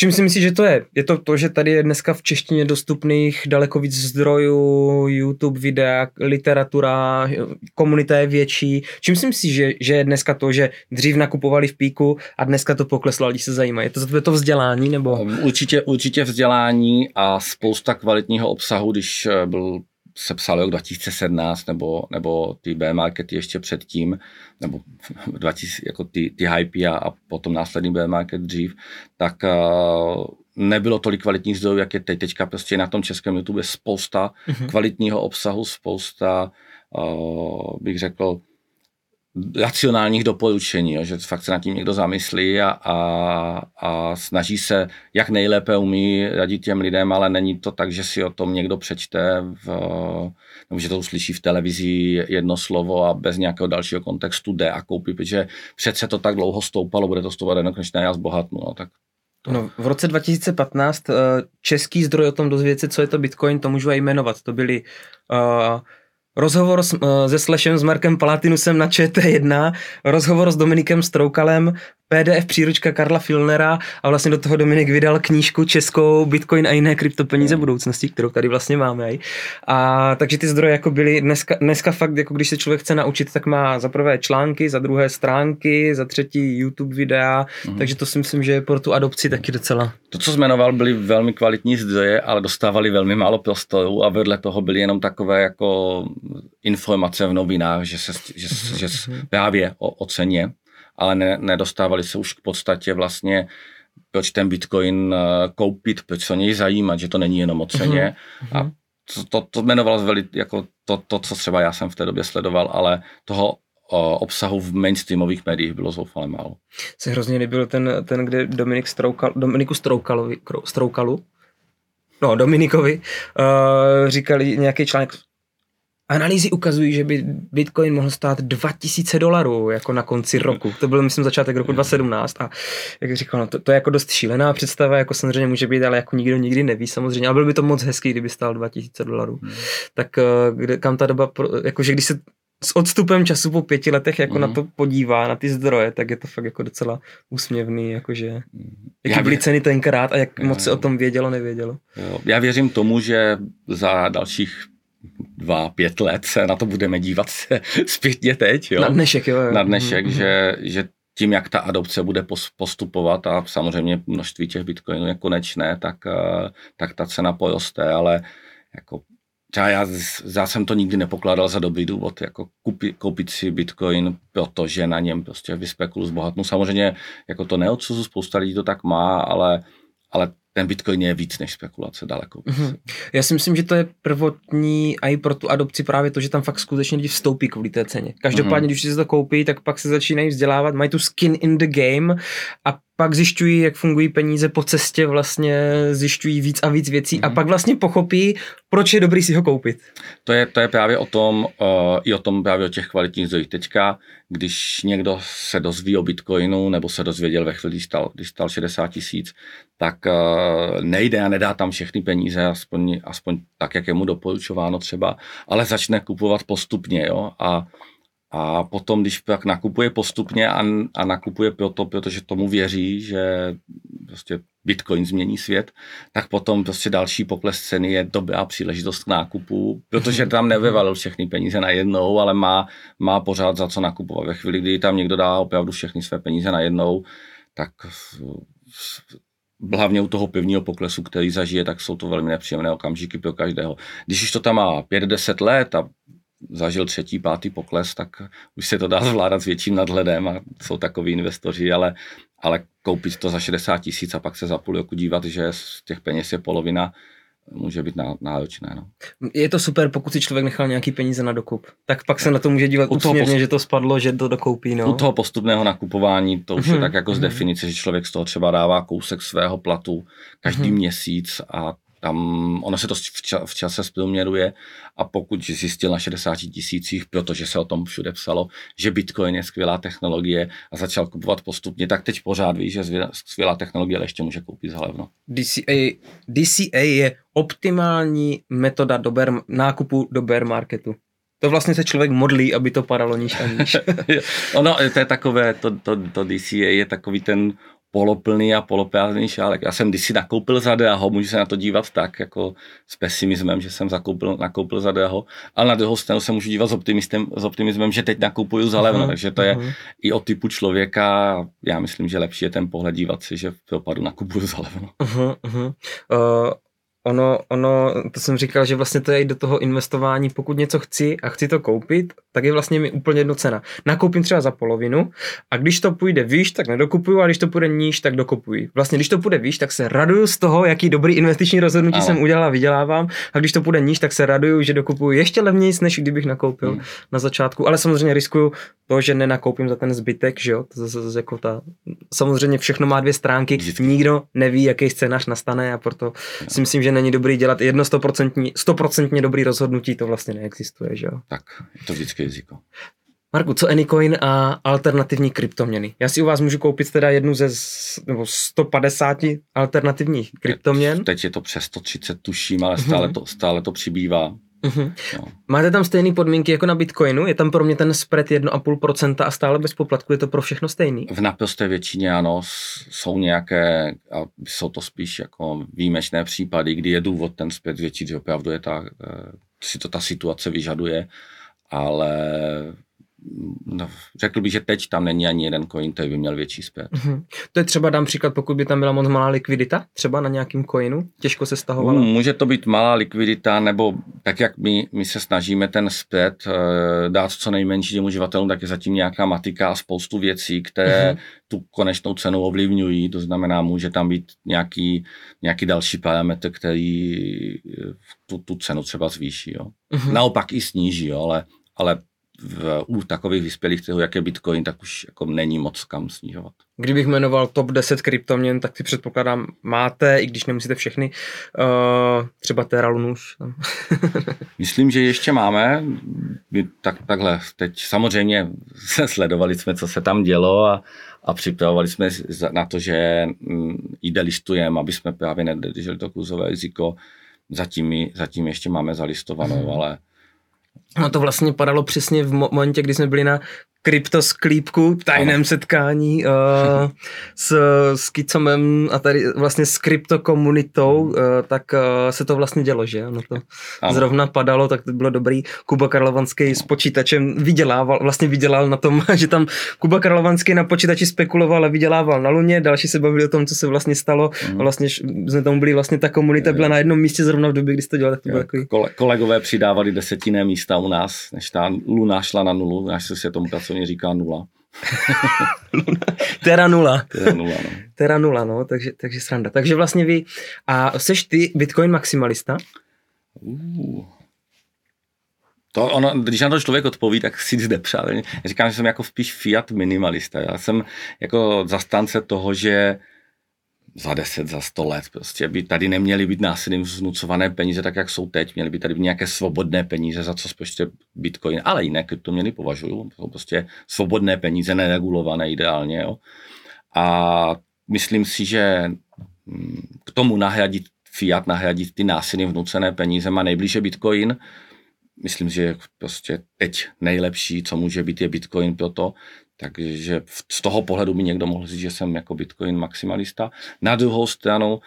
Čím si myslíš, že to je? Je to to, že tady je dneska v češtině dostupných daleko víc zdrojů, YouTube videa, literatura, komunita je větší. Čím si myslíš, že, že je dneska to, že dřív nakupovali v píku a dneska to pokleslo, lidi se zajímají? Je to, je to vzdělání? nebo? Určitě, určitě vzdělání a spousta kvalitního obsahu, když eh, byl se psal rok 2017 nebo, nebo ty B markety ještě předtím, nebo 2000, jako ty, ty hype a, a potom následný B market dřív, tak uh, nebylo tolik kvalitních zdrojů, jak je teď. Teďka prostě na tom českém YouTube je spousta mm-hmm. kvalitního obsahu, spousta, uh, bych řekl, racionálních doporučení, jo, že fakt se nad tím někdo zamyslí a, a, a snaží se, jak nejlépe umí radit těm lidem, ale není to tak, že si o tom někdo přečte, v, nebo že to uslyší v televizi jedno slovo a bez nějakého dalšího kontextu jde a koupí, protože přece to tak dlouho stoupalo, bude to stoupat jenom, než já zbohatnu. No, tak to... No, v roce 2015 eh, český zdroj o tom dozvědět se, co je to Bitcoin, to můžu aj jmenovat. To byly uh, rozhovor uh, se Slashem s Markem Palatinusem na ČT1, rozhovor s Dominikem Stroukalem, PDF příručka Karla Filnera a vlastně do toho Dominik vydal knížku českou Bitcoin a jiné kryptopeníze budoucnosti, kterou tady vlastně máme. A takže ty zdroje jako byly dneska, dneska fakt, jako když se člověk chce naučit, tak má za prvé články, za druhé stránky, za třetí YouTube videa, mm. takže to si myslím, že je pro tu adopci taky docela. To, co jmenoval, byly velmi kvalitní zdroje, ale dostávali velmi málo prostoru a vedle toho byly jenom takové jako informace v novinách, že se, že, že, že právě o, o ceně ale ne, nedostávali se už k podstatě vlastně, proč ten Bitcoin eh, koupit, proč se o něj zajímat, že to není jenom o ceně. Uh-huh. A to, to, to jmenovalo veli, jako to, to, co třeba já jsem v té době sledoval, ale toho obsahu v mainstreamových médiích bylo zoufale málo. Se hrozně nebyl ten, ten kde Dominik Stroukal, Dominiku Stroukalu, Stroukalu no Dominikovi, uh, říkali nějaký článek, Analýzy ukazují, že by Bitcoin mohl stát 2000 dolarů jako na konci roku. To byl, myslím, začátek roku 2017 a jak říkal, no, to, to, je jako dost šílená představa, jako samozřejmě může být, ale jako nikdo nikdy neví samozřejmě, ale bylo by to moc hezký, kdyby stál 2000 dolarů. Hmm. Tak eh, kde, kam ta doba, jakože když se s odstupem času po pěti letech jako mm. na to podívá, na ty zdroje, tak je to fakt jako docela úsměvný, jakože hmm. jaký byly ceny tenkrát a jak jo. moc se o tom vědělo, nevědělo. Jo. Já věřím tomu, že za dalších dva, pět let se na to budeme dívat se zpětně teď. Jo? Na dnešek, jo. jo. Na dnešek, mm-hmm. že, že tím, jak ta adopce bude postupovat a samozřejmě množství těch bitcoinů je konečné, tak, eh, tak ta cena poroste, ale jako třeba já, já jsem to nikdy nepokládal za dobrý důvod, jako kupi, koupit si bitcoin, protože na něm prostě vyspekulu zbohatnu. Samozřejmě jako to neodsuzu, spousta lidí to tak má, ale, ale ten Bitcoin je víc než spekulace daleko. Mm-hmm. Já si myslím, že to je prvotní a i pro tu adopci právě to, že tam fakt skutečně lidi vstoupí kvůli té ceně. Každopádně, mm-hmm. když si to koupí, tak pak se začínají vzdělávat, mají tu skin in the game a pak zjišťují, jak fungují peníze po cestě, vlastně zjišťují víc a víc věcí mm-hmm. a mhm. pak vlastně pochopí, proč je dobrý si ho koupit. To je, to je právě o tom, uh, i o tom právě o těch kvalitních zdrojích. Teďka, když někdo se dozví o Bitcoinu, nebo se dozvěděl ve chvíli, když stal, když stal 60 tisíc, tak uh, nejde a nedá tam všechny peníze, aspoň, aspoň tak, jak je mu doporučováno třeba, ale začne kupovat postupně, jo, a a potom, když pak nakupuje postupně a, a nakupuje proto, protože tomu věří, že prostě Bitcoin změní svět, tak potom prostě další pokles ceny je dobrá příležitost k nákupu, protože tam nevyvalil všechny peníze na jednou, ale má, má pořád za co nakupovat. Ve chvíli, kdy tam někdo dá opravdu všechny své peníze na jednou, tak hlavně u toho pevního poklesu, který zažije, tak jsou to velmi nepříjemné okamžiky pro každého. Když už to tam má 5-10 let a zažil třetí, pátý pokles, tak už se to dá zvládat s větším nadhledem a jsou takový investoři, ale, ale koupit to za 60 tisíc a pak se za půl roku dívat, že z těch peněz je polovina, může být náročné. No. Je to super, pokud si člověk nechal nějaký peníze na dokup. Tak pak se na to může dívat úsměvně, postup... že to spadlo, že to dokoupí. No. U toho postupného nakupování, to už mm-hmm. je mhm, tak jako z mhm. definice, že člověk z toho třeba dává kousek svého platu každý mm-hmm. měsíc a tam ono se to v, ča, v čase zprůměruje a pokud zjistil na 60 tisících, protože se o tom všude psalo, že Bitcoin je skvělá technologie a začal kupovat postupně, tak teď pořád ví, že skvělá technologie, ale ještě může koupit za levno. DCA, DCA je optimální metoda do bear, nákupu do bear marketu. To vlastně se člověk modlí, aby to padalo níž a níž. ono, to je takové, to, to, to DCA je takový ten poloplný a poloprázdný šálek. Já jsem kdysi nakoupil za DAHO, můžu se na to dívat tak, jako s pesimismem, že jsem zakoupil, nakoupil za DAHO, ale na druhou stranu se můžu dívat s, optimistem, s optimismem, že teď nakupuju za levno, uh-huh, takže to je uh-huh. i o typu člověka, já myslím, že lepší je ten pohled dívat si, že v propadu nakupuju za levno. Uh-huh, uh-huh. Uh, ono, ono, to jsem říkal, že vlastně to je i do toho investování, pokud něco chci a chci to koupit, tak je vlastně mi úplně jedno cena. Nakoupím třeba za polovinu a když to půjde výš, tak nedokupuju a když to půjde níž, tak dokupuji. Vlastně když to půjde výš, tak se raduju z toho, jaký dobrý investiční rozhodnutí Ale. jsem udělal a vydělávám a když to půjde níž, tak se raduju, že dokupuju ještě levněji, než kdybych nakoupil hmm. na začátku. Ale samozřejmě riskuju to, že nenakoupím za ten zbytek, že jo, to zase, zase jako ta, samozřejmě všechno má dvě stránky, Vždycky. nikdo neví, jaký scénář nastane a proto jo. si myslím, že není dobrý dělat jedno stoprocentní, stoprocentně dobrý rozhodnutí, to vlastně neexistuje, že jo. Tak, je to vždycky riziko. Marku, co Anycoin a alternativní kryptoměny? Já si u vás můžu koupit teda jednu ze nebo 150 alternativních kryptoměn. Teď je to přes 130 tuším, ale stále to, stále to přibývá. Uh-huh. No. Máte tam stejné podmínky jako na Bitcoinu? Je tam pro mě ten spread 1,5% a stále bez poplatku? Je to pro všechno stejný? V naprosté většině ano, jsou nějaké, a jsou to spíš jako výjimečné případy, kdy je důvod ten spread větší, že opravdu je ta, eh, si to ta situace vyžaduje, ale no, řekl bych, že teď tam není ani jeden coin, který by měl větší spread. Mm-hmm. To je třeba, dám příklad, pokud by tam byla moc malá likvidita, třeba na nějakým coinu, těžko se stahovalo? Může to být malá likvidita, nebo tak, jak my, my se snažíme ten spread uh, dát co nejmenší těm uživatelům, tak je zatím nějaká matika a spoustu věcí, které mm-hmm. tu konečnou cenu ovlivňují, to znamená, může tam být nějaký, nějaký další parametr, který eh, tu, tu cenu třeba zvýší. Jo. Mm-hmm. Naopak i sníží, jo, ale, ale v, u takových vyspělých trhů, jak je Bitcoin, tak už jako není moc kam snižovat. Kdybych jmenoval top 10 kryptoměn, tak si předpokládám máte, i když nemusíte všechny, uh, třeba Terra Lunus. Myslím, že ještě máme. My tak, takhle, teď samozřejmě sledovali jsme, co se tam dělo a, a připravovali jsme na to, že mm, ide listujeme, aby jsme právě nedrželi to kurzové riziko. Zatím, zatím ještě máme zalistovanou, hmm. ale No to vlastně padalo přesně v momentě, kdy jsme byli na kryptosklípku, tajném setkání uh, s, s Kicomem a tady vlastně s kryptokomunitou, uh, tak uh, se to vlastně dělo, že? No to ano. zrovna padalo, tak to bylo dobrý. Kuba Karlovanský s počítačem vydělával, vlastně vydělal na tom, že tam Kuba Karlovanský na počítači spekuloval a vydělával na Luně, další se bavili o tom, co se vlastně stalo mm. a vlastně jsme tam byli, vlastně ta komunita byla na jednom místě zrovna v době, kdy jsi to dělal, tak to bylo takový. Kolegové přidávali desetinné místa u nás, než ta Luna šla na nulu, až se tomu pracovně říká nula. Tera nula. Tera nula, no. Tera nula, no, takže, takže sranda. Takže vlastně vy, a seš ty Bitcoin maximalista? Uh. To ono, když na to člověk odpoví, tak si jde Já říkám, že jsem jako spíš fiat minimalista. Já jsem jako zastánce toho, že za 10, za 100 let. Prostě by tady neměly být násilím znucované peníze, tak jak jsou teď. Měly by tady být nějaké svobodné peníze, za co prostě Bitcoin, ale jiné kryptoměny považují. Jsou prostě svobodné peníze, neregulované ideálně. Jo. A myslím si, že mm, k tomu nahradit fiat, nahradit ty násilím vnucené peníze má nejblíže Bitcoin. Myslím, že prostě teď nejlepší, co může být, je Bitcoin pro to, takže z toho pohledu by někdo mohl říct, že jsem jako Bitcoin maximalista. Na druhou stranu,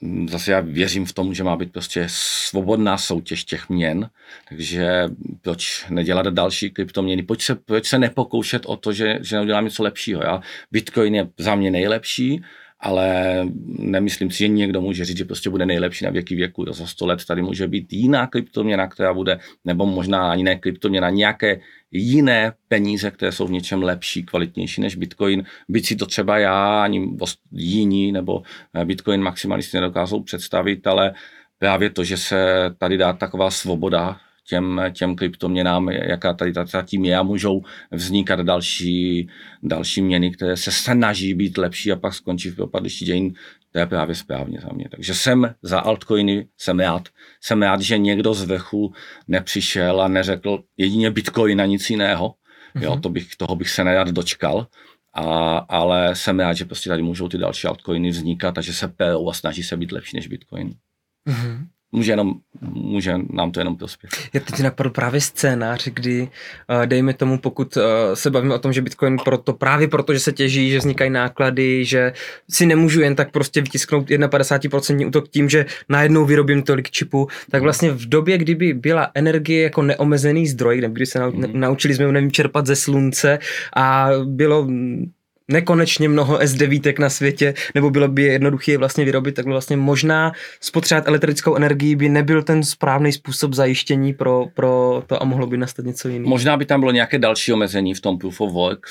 mm, zase já věřím v tom, že má být prostě svobodná soutěž těch měn, takže proč nedělat další kryptoměny, proč se, proč se nepokoušet o to, že, že neudělám něco lepšího. Já? Bitcoin je za mě nejlepší, ale nemyslím si, že někdo může říct, že prostě bude nejlepší na věky věku. Za 100 let tady může být jiná kryptoměna, která bude, nebo možná ani ne kryptoměna, nějaké jiné peníze, které jsou v něčem lepší, kvalitnější než Bitcoin. Byť si to třeba já, ani jiní, nebo eh, Bitcoin maximalisti nedokázou představit, ale právě to, že se tady dá taková svoboda těm, těm kryptoměnám, jaká tady zatím je a můžou vznikat další, další měny, které se snaží být lepší a pak skončí v propadlišti dějin, to je právě správně za mě. Takže jsem za altcoiny, jsem rád. Jsem rád, že někdo z vrchu nepřišel a neřekl jedině bitcoin a nic jiného. Mm-hmm. Jo, to bych, toho bych se nerad dočkal. A, ale jsem rád, že prostě tady můžou ty další altcoiny vznikat a že se perou a snaží se být lepší než bitcoin. Mm-hmm může, jenom, může nám to jenom prospět. Já teď napadl právě scénář, kdy uh, dejme tomu, pokud uh, se bavíme o tom, že Bitcoin proto, právě proto, že se těží, že vznikají náklady, že si nemůžu jen tak prostě vytisknout 51% útok tím, že najednou vyrobím tolik čipů, tak vlastně v době, kdyby byla energie jako neomezený zdroj, kdy se mm. naučili jsme nevím, čerpat ze slunce a bylo nekonečně mnoho S9 na světě, nebo bylo by je jednoduché je vlastně vyrobit, tak vlastně možná spotřebovat elektrickou energii by nebyl ten správný způsob zajištění pro, pro to a mohlo by nastat něco jiného. Možná by tam bylo nějaké další omezení v tom proof of work,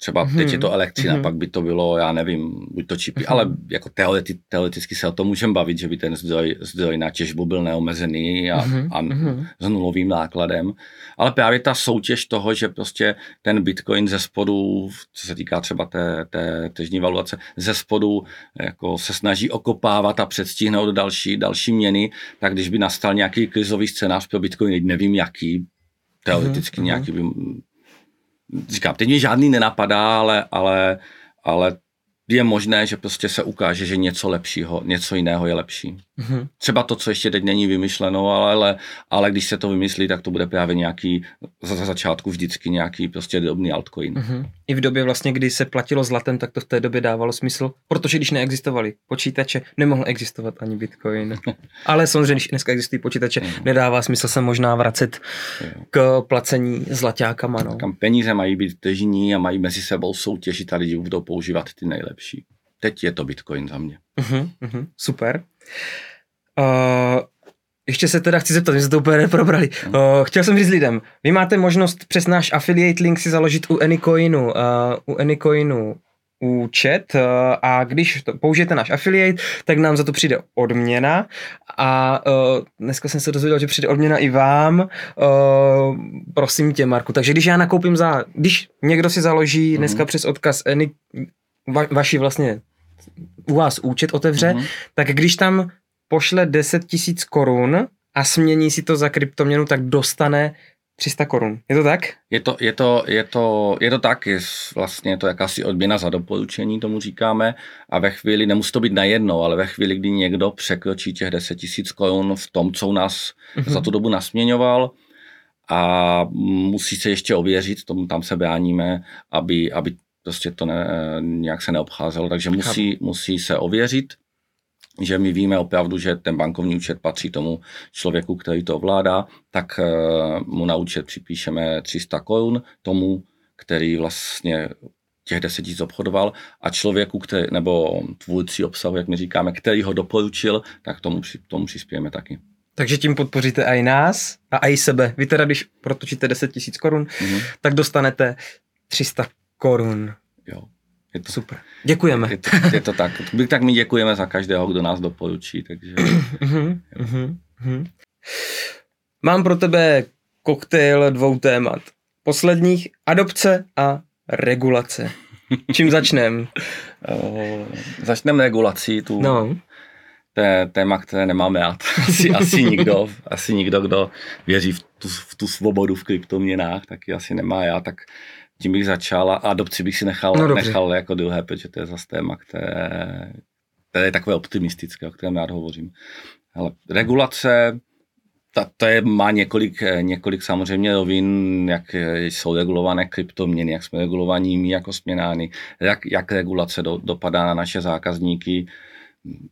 Třeba hmm. teď je to mhm. elektřina, hmm. pak by to bylo, já nevím, buď to čipy, hmm. ale jako teoreti, teoreticky se o tom můžeme bavit, že by ten zdroj, zdroj na těžbu byl neomezený a, hmm. a mhm. s nulovým nákladem. Ale právě ta soutěž toho, že prostě ten bitcoin ze spodu, co se týká třeba té, té tržní valuace, ze spodu jako se snaží okopávat a předstihnout další, další měny, tak když by nastal nějaký krizový scénář pro bitcoin, nevím jaký, teoreticky hmm. nějaký by říkám, teď mě žádný nenapadá, ale, ale, ale je možné, že prostě se ukáže, že něco lepšího, něco jiného je lepší. Mm-hmm. Třeba to, co ještě teď není vymyšleno, ale, ale když se to vymyslí, tak to bude právě nějaký, za, za začátku vždycky nějaký prostě drobný altcoin. Mm-hmm. I v době vlastně, kdy se platilo zlatem, tak to v té době dávalo smysl, protože když neexistovaly počítače, nemohl existovat ani bitcoin. ale samozřejmě, když dneska existují počítače, mm-hmm. nedává smysl se možná vracet k placení zlaťákama. No. Kam peníze mají být tržní a mají mezi sebou soutěžit a lidi budou používat ty nejlepší. Teď je to bitcoin za mě. Uh-huh, uh-huh, super. Uh, ještě se teda chci zeptat, my jsme to úplně neprobrali. Uh, chtěl jsem říct lidem, vy máte možnost přes náš affiliate link si založit u Anycoinu, uh, u Anycoinu účet uh, a když to použijete náš affiliate, tak nám za to přijde odměna a uh, dneska jsem se dozvěděl, že přijde odměna i vám. Uh, prosím tě, Marku. Takže když já nakoupím za, když někdo si založí dneska mm-hmm. přes odkaz Any, va, vaši vlastně u vás účet otevře, mm-hmm. tak když tam pošle 10 tisíc korun a smění si to za kryptoměnu, tak dostane 300 korun. Je to tak? Je to, je to, je to, je to tak, je vlastně to jakási odměna za doporučení, tomu říkáme. A ve chvíli, nemusí to být na jedno, ale ve chvíli, kdy někdo překročí těch 10 tisíc korun v tom, co u nás mm-hmm. za tu dobu nasměňoval, a musí se ještě ověřit, tomu tam se bráníme, aby, aby prostě to ne, nějak se neobcházelo, takže musí, musí se ověřit, že my víme opravdu, že ten bankovní účet patří tomu člověku, který to ovládá, tak eh, mu na účet připíšeme 300 korun, tomu, který vlastně těch 10 tisíc obchodoval a člověku, který, nebo tvůrci obsahu, jak my říkáme, který ho doporučil, tak tomu, tomu přispějeme taky. Takže tím podpoříte i nás a i sebe. Vy teda, když protočíte 10 tisíc korun, mm-hmm. tak dostanete 300 korun. Jo. Je to super. Děkujeme. Je to, je to tak. Tak my děkujeme za každého, kdo nás doporučí. Takže, mhm, mhm, mhm. Mám pro tebe koktejl dvou témat. Posledních adopce a regulace. Čím začneme? Uh, začneme regulací. Tu, no. To je téma, které nemáme rád. Asi, asi, nikdo, asi nikdo, kdo věří v tu, v tu svobodu v kryptoměnách, taky asi nemá já, tak tím bych začal a adopci bych si nechal, no, nechal jako druhé, protože to je zase téma, které, které je takové optimistické, o kterém já hovořím. Ale regulace, ta, to je, má několik, několik samozřejmě rovin, jak jsou regulované kryptoměny, jak jsme regulovaní my jako směnány, jak, jak regulace do, dopadá na naše zákazníky.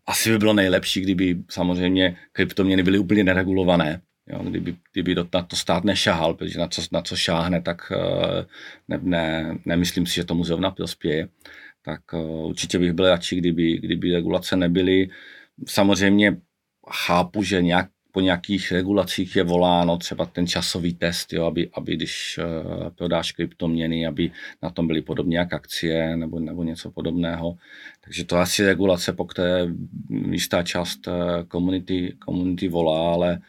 Asi by bylo nejlepší, kdyby samozřejmě kryptoměny byly úplně neregulované, Jo, kdyby, kdyby na to stát nešahal, protože na co, na co šáhne, tak eh, ne, ne, nemyslím si, že tomu zrovna prospěje. Tak eh, určitě bych byl radši, kdyby, kdyby regulace nebyly. Samozřejmě chápu, že nějak, po nějakých regulacích je voláno třeba ten časový test, jo, aby, aby když uh, prodáš kryptoměny, aby na tom byly podobně jak akcie nebo, nebo něco podobného. Takže to asi regulace, po které jistá část komunity, komunity volá, ale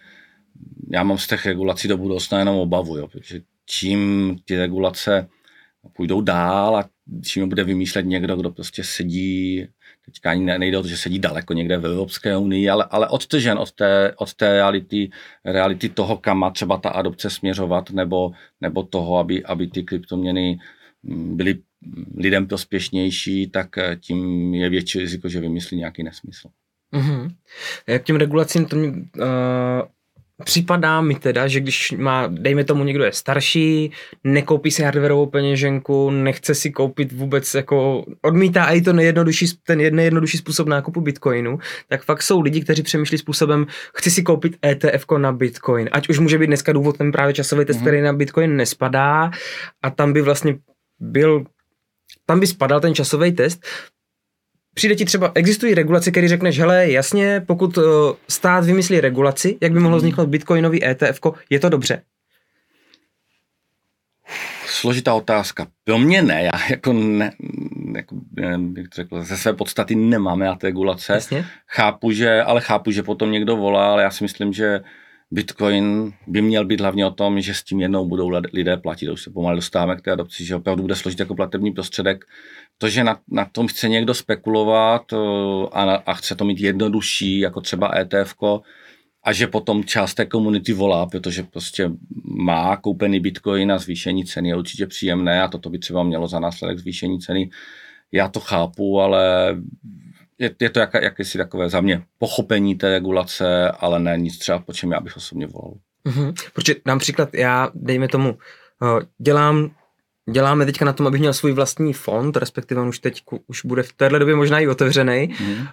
já mám z těch regulací do budoucna jenom obavu, jo, protože čím ty regulace půjdou dál a čím bude vymýšlet někdo, kdo prostě sedí, teďka ani nejde o to, že sedí daleko někde v Evropské unii, ale, ale odtržen od té, od té reality, reality toho, kam má třeba ta adopce směřovat, nebo, nebo toho, aby, aby ty kryptoměny mm, byly lidem prospěšnější, tak tím je větší riziko, že vymyslí nějaký nesmysl. Mm-hmm. Jak těm regulacím to mě, uh, Připadá mi teda, že když má, dejme tomu, někdo je starší, nekoupí si hardwareovou peněženku, nechce si koupit vůbec jako, odmítá i to nejjednodušší, ten nejjednodušší způsob nákupu bitcoinu, tak fakt jsou lidi, kteří přemýšlí způsobem, chci si koupit ETF na bitcoin, ať už může být dneska důvod ten právě časový test, mm-hmm. který na bitcoin nespadá a tam by vlastně byl tam by spadal ten časový test. Přijde ti třeba, existují regulace, které řekneš, hele, jasně, pokud uh, stát vymyslí regulaci, jak by mohlo Hmm. vzniknout bitcoinový ETF, je to dobře. Složitá otázka. Pro mě ne, já jako ne, jako, bych to řekl, ze své podstaty nemáme na regulace. Jasně. Chápu, že, ale chápu, že potom někdo volá, ale já si myslím, že Bitcoin by měl být hlavně o tom, že s tím jednou budou lidé platit. Už se pomalu dostáváme k té adopci, že opravdu bude složit jako platební prostředek. To, že na, na tom chce někdo spekulovat o, a, a chce to mít jednodušší, jako třeba ETF, a že potom část té komunity volá, protože prostě má koupený bitcoin a zvýšení ceny je určitě příjemné a toto by třeba mělo za následek zvýšení ceny. Já to chápu, ale je, je to jak, jakési takové za mě pochopení té regulace, ale ne nic třeba, po čem já bych osobně volal. Mm-hmm. Protože například já, dejme tomu, eh, dělám Děláme teďka na tom, abych měl svůj vlastní fond, respektive on už teď už bude v téhle době možná i otevřený. Mm. Uh,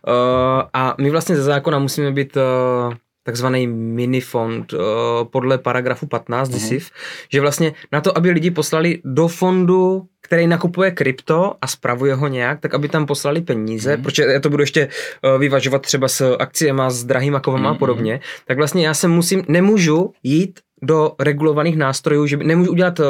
a my vlastně ze zákona musíme být uh, takzvaný minifond uh, podle paragrafu 15 mm. DISIF, že vlastně na to, aby lidi poslali do fondu, který nakupuje krypto a spravuje ho nějak, tak aby tam poslali peníze, mm. protože já to budu ještě uh, vyvažovat třeba s akciemi, s drahýma kovama mm. a podobně, tak vlastně já se musím, nemůžu jít do regulovaných nástrojů, že nemůžu udělat uh,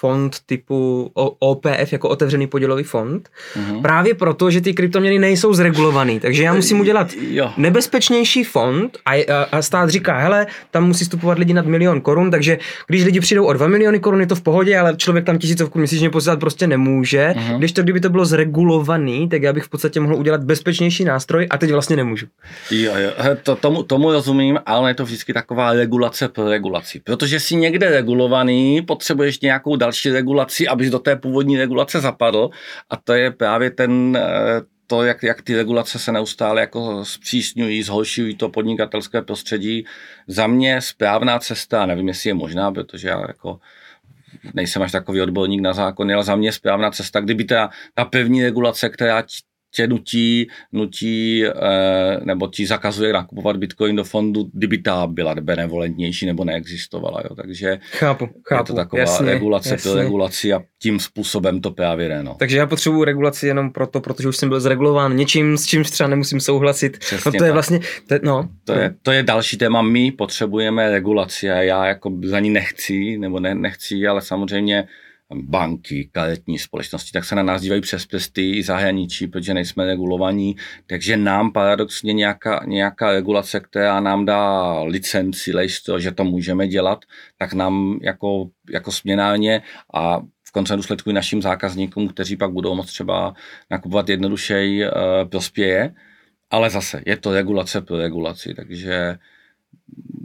fond typu OPF jako otevřený podílový fond. Uh-huh. Právě proto, že ty kryptoměny nejsou zregulovaný. Takže já musím udělat jo. nebezpečnější fond a, a, a stát říká, hele, tam musí vstupovat lidi nad milion korun, takže když lidi přijdou o 2 miliony korun, je to v pohodě, ale člověk tam tisícovku měsíčně posílat prostě nemůže. Uh-huh. Když to, kdyby to bylo zregulovaný, tak já bych v podstatě mohl udělat bezpečnější nástroj a teď vlastně nemůžu. Jo, jo, to, tomu, tomu rozumím, ale je to vždycky taková regulace pro regulaci. Protože si někde regulovaný, potřebuješ nějakou další regulaci, abys do té původní regulace zapadl a to je právě ten, to, jak, jak ty regulace se neustále jako zpřísňují, zhoršují to podnikatelské prostředí. Za mě správná cesta, nevím, jestli je možná, protože já jako nejsem až takový odborník na zákony, ale za mě správná cesta, kdyby ta, ta první regulace, která tě nutí, nutí eh, nebo ti zakazuje nakupovat bitcoin do fondu, kdyby ta byla benevolentnější nebo neexistovala. Jo. Takže chápu, chápu. je to taková jasně, regulace jasně. regulaci a tím způsobem to právě. No. Takže já potřebuji regulaci jenom proto, protože už jsem byl zregulován něčím, s čím třeba nemusím souhlasit. Přesně no to je tak. vlastně, to, no. To je, to je další téma. My potřebujeme regulaci a já jako za ní nechci, nebo ne, nechci, ale samozřejmě banky, karetní společnosti, tak se na nás dívají přes prsty zahraničí, protože nejsme regulovaní, takže nám paradoxně nějaká, nějaká regulace, která nám dá licenci, to, že to můžeme dělat, tak nám jako, jako směnárně a v konce důsledku i našim zákazníkům, kteří pak budou moct třeba nakupovat jednodušeji, uh, prospěje, ale zase je to regulace pro regulaci, takže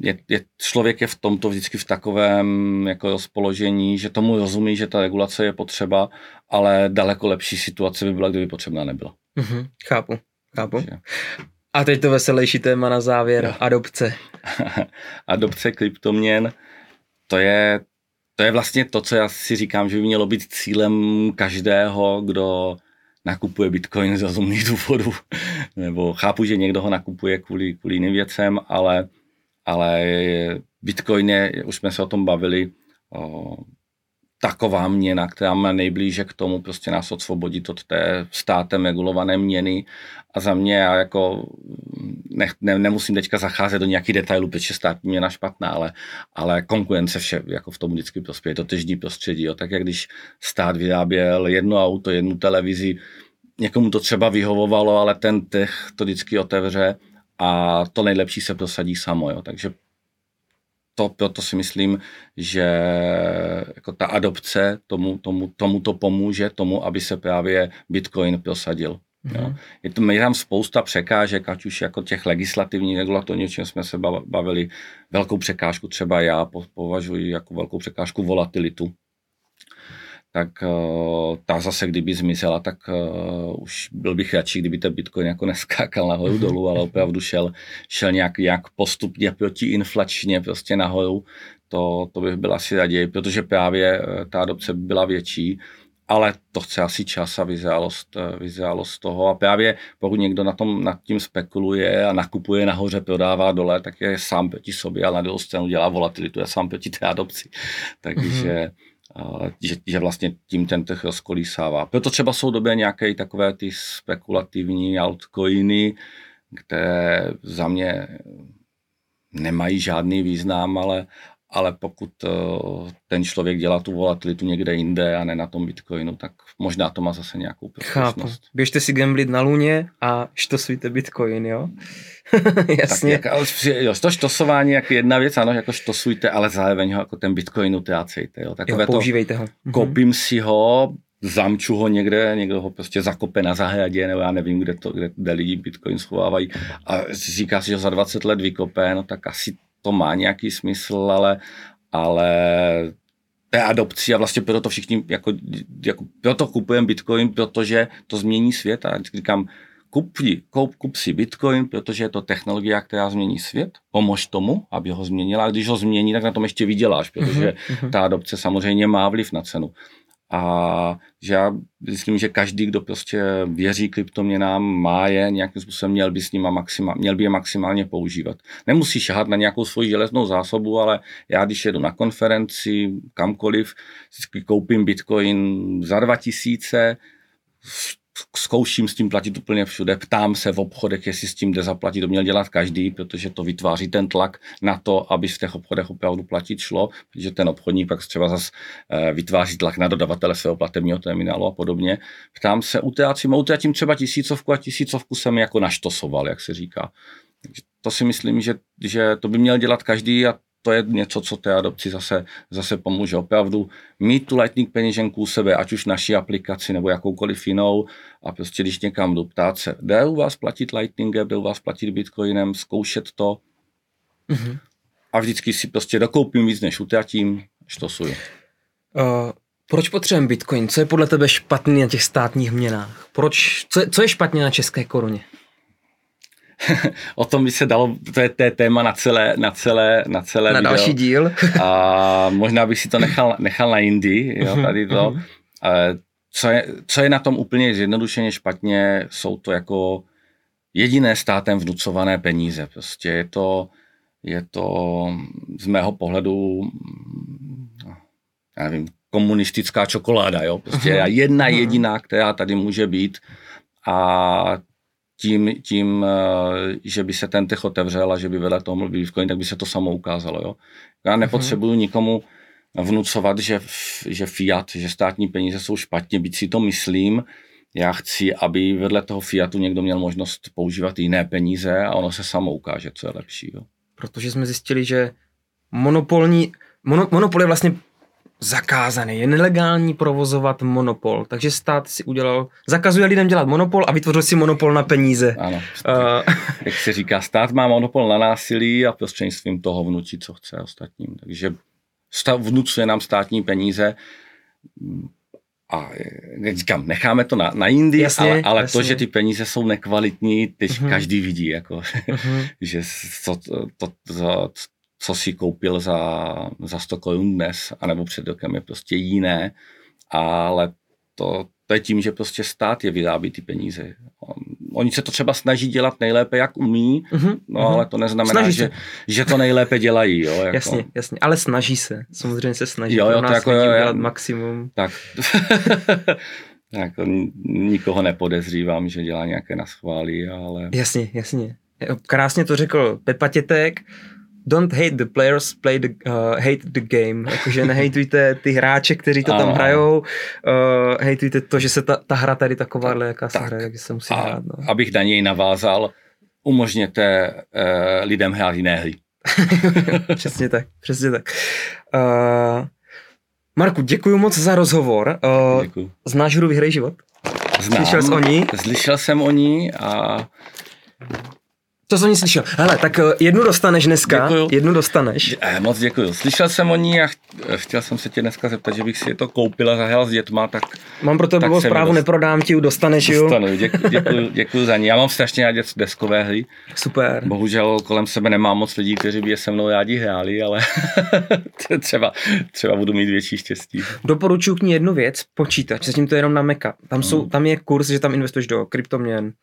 je, je, člověk je v tomto vždycky v takovém jako rozpoložení, že tomu rozumí, že ta regulace je potřeba, ale daleko lepší situace by byla, kdyby potřebná nebyla. Mm-hmm, chápu, chápu. Takže. A teď to veselější téma na závěr, jo. adopce. adopce kryptoměn, to je, to je vlastně to, co já si říkám, že by mělo být cílem každého, kdo nakupuje bitcoin z rozumných důvodů. Nebo chápu, že někdo ho nakupuje kvůli, kvůli jiným věcem, ale ale Bitcoin je, už jsme se o tom bavili, o, taková měna, která má nejblíže k tomu prostě nás odsvobodit od té státem regulované měny a za mě já jako ne, ne, nemusím teďka zacházet do nějakých detailů, protože státní měna špatná, ale, ale konkurence vše jako v tom vždycky prospěje, je to tržní prostředí, jo. tak jak když stát vyráběl jedno auto, jednu televizi, někomu to třeba vyhovovalo, ale ten trh to vždycky otevře a to nejlepší se prosadí samo. Jo. Takže to, proto si myslím, že jako ta adopce tomu, tomu, tomu to pomůže, tomu, aby se právě Bitcoin prosadil. Mm-hmm. Jo. Je, to, je tam spousta překážek, ať už jako těch legislativních regulatorních, o čem jsme se bavili, velkou překážku třeba já považuji jako velkou překážku volatilitu tak uh, ta zase, kdyby zmizela, tak uh, už byl bych radši, kdyby ten Bitcoin jako neskákal nahoru dolů, ale opravdu šel, šel nějak, nějak postupně protiinflačně prostě nahoru. To, to bych byl asi raději, protože právě uh, ta adopce by byla větší, ale to chce asi čas a vyzrálost, vyzrálost toho. A právě pokud někdo na tom nad tím spekuluje a nakupuje nahoře, prodává dole, tak je sám proti sobě, ale na druhou stranu dělá volatilitu, je sám proti té adopci. Takže mm-hmm že, že vlastně tím ten trh rozkolísává. Proto třeba jsou době nějaké takové ty spekulativní altcoiny, které za mě nemají žádný význam, ale, ale pokud eh, ten člověk dělá tu volatilitu někde jinde a ne na tom Bitcoinu, tak možná to má zase nějakou prospěšnost. Chápu. Běžte si gamblit na Luně a štosujte Bitcoin, jo? Jasně. Tak, ale, jo, to štosování jak jedna věc, ano, jako štosujte, ale zároveň ho jako ten Bitcoin utrácejte. Jo. Takové jo, používejte to, ho. Mhm. Koupím si ho, zamču ho někde, někdo ho prostě zakope na zahradě, nebo já nevím, kde, to, kde, kde lidi Bitcoin schovávají a říká si, že za 20 let vykope, no tak asi to má nějaký smysl, ale, ale té adopci a vlastně proto všichni, jako, jako proto kupujeme Bitcoin, protože to změní svět a říkám, kup, kup, kup si Bitcoin, protože je to technologie, která změní svět, pomož tomu, aby ho změnila a když ho změní, tak na tom ještě vyděláš, protože mm-hmm. ta adopce samozřejmě má vliv na cenu. A že já myslím, že každý, kdo prostě věří kryptoměnám, má je nějakým způsobem, měl by, s nima maxima, měl by je maximálně používat. Nemusí šahat na nějakou svoji železnou zásobu, ale já když jedu na konferenci, kamkoliv, koupím bitcoin za 2000, zkouším s tím platit úplně všude, ptám se v obchodech, jestli s tím jde zaplatit, to měl dělat každý, protože to vytváří ten tlak na to, aby v těch obchodech opravdu platit šlo, protože ten obchodník pak třeba zase vytváří tlak na dodavatele svého platebního terminálu a podobně. Ptám se, utrácím, utrácím třeba tisícovku a tisícovku jsem jako naštosoval, jak se říká. To si myslím, že, že to by měl dělat každý a to je něco, co té adopci zase, zase pomůže. Opravdu mít tu Lightning peněženku u sebe, ať už naší aplikaci nebo jakoukoliv jinou a prostě když někam jdu ptát se, jde u vás platit Lightningem, jde u vás platit Bitcoinem, zkoušet to mm-hmm. a vždycky si prostě dokoupím víc, než utratím, štosuju. Uh, proč potřebujeme Bitcoin? Co je podle tebe špatný na těch státních měnách? Proč, co, je, co je špatně na české koruně? o tom by se dalo, to je, to je téma na celé, na celé, na celé na video. další díl. a možná bych si to nechal, nechal na jindy, jo, mhm, tady to. Mhm. co, je, co je na tom úplně zjednodušeně špatně, jsou to jako jediné státem vnucované peníze. Prostě je to, je to z mého pohledu, já nevím, komunistická čokoláda, jo. Prostě mhm. jedna jediná, která tady může být a tím, tím, eh, že by se ten trh otevřel a že by vedle toho mluvil Bitcoin, tak by se to samo ukázalo. Jo? Já nepotřebuju nikomu vnucovat, že, že fiat, že státní peníze jsou špatně, byť si to myslím, já chci, aby vedle toho fiatu někdo měl možnost používat jiné peníze a ono se samo ukáže, co je lepší. Jo. Protože jsme zjistili, že monopolní, mono, monopol je vlastně zakázaný, je nelegální provozovat monopol, takže stát si udělal, zakazuje lidem dělat monopol a vytvořil si monopol na peníze. Ano, uh, jak se říká, stát má monopol na násilí a prostřednictvím toho vnučí, co chce ostatním. Takže stav, vnucuje nám státní peníze a říkám, necháme to na, na jindy, jasně, ale, ale jasně. to, že ty peníze jsou nekvalitní, teď uh-huh. každý vidí, jako, uh-huh. že to, to, to, to, co si koupil za, za 100 korun dnes, anebo před rokem je prostě jiné, ale to, to je tím, že prostě stát je vyrábí ty peníze. Oni se to třeba snaží dělat nejlépe, jak umí, uh-huh, no uh-huh. ale to neznamená, že, že to nejlépe dělají. Jo, jako. Jasně, jasně, ale snaží se, samozřejmě se snaží jo, jo, to jako, jo, dělat maximum. Tak, jako nikoho nepodezřívám, že dělá nějaké naschvály, ale... Jasně, jasně. Krásně to řekl Pepa Tětek, don't hate the players, play the, uh, hate the game. Jakože nehejtujte ty hráče, kteří to tam ano. hrajou, uh, hejtujte to, že se ta, ta hra tady takováhle, jaká se hraje, jak se musí a hrát. No. Abych na něj navázal, umožněte uh, lidem hrát jiné hry. přesně tak, přesně tak. Uh, Marku, děkuji moc za rozhovor. Uh, děkuji. Znáš hru Vyhraj život? Znám, Slyšel jsi o ní? Slyšel jsem o ní a to jsem nic slyšel. Hele, tak eh, jednu dostaneš dneska. Děkuju. Jednu dostaneš. Eh, moc děkuji. Slyšel jsem o ní a chtěl jsem se tě dneska zeptat, že bych si je to koupil a zahrál s dětma, tak... Mám pro tebe zprávu, dost... neprodám ti, dostaneš ju. Dostanu, děkuji, děkuji, děkuji za ní. Já mám strašně rád deskové hry. Super. Bohužel kolem sebe nemám moc lidí, kteří by je se mnou rádi hráli, ale třeba, třeba budu mít větší štěstí. Doporučuji k ní jednu věc, počítač, zatím to je jenom na Meka. Tam, jsou, hmm. tam je kurz, že tam investuješ do kryptoměn,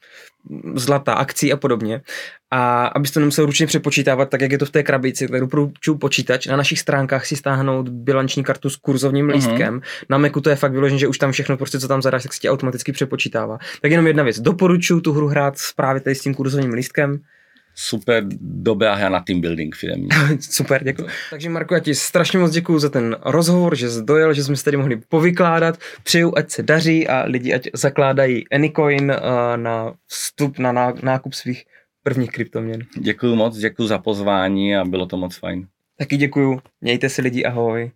zlata, akcí a podobně. A abyste nemusel ručně přepočítávat, tak jak je to v té krabici, tak doporučuji počítač. Na našich stránkách si stáhnout bilanční kartu s kurzovním mm-hmm. lístkem. Na Macu to je fakt vyložené, že už tam všechno, prostě, co tam zadáš, tak si tě automaticky přepočítává. Tak jenom jedna věc. Doporučuji tu hru hrát právě tady s tím kurzovním lístkem super dobrá hra na team building firmě. super, děkuji. Takže Marko, já ti strašně moc děkuji za ten rozhovor, že jsi dojel, že jsme se tady mohli povykládat. Přeju, ať se daří a lidi ať zakládají Anycoin uh, na vstup, na nákup svých prvních kryptoměn. Děkuji moc, děkuji za pozvání a bylo to moc fajn. Taky děkuji. Mějte se lidi, ahoj.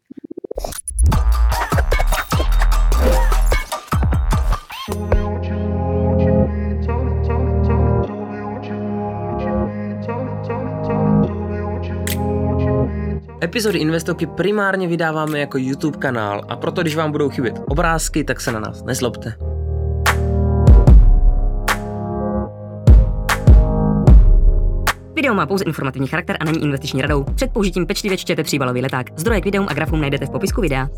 Epizody Investoky primárně vydáváme jako YouTube kanál a proto, když vám budou chybět obrázky, tak se na nás nezlobte. Video má pouze informativní charakter a není investiční radou. Před použitím pečlivě čtěte příbalový leták. Zdroje k videům a grafům najdete v popisku videa.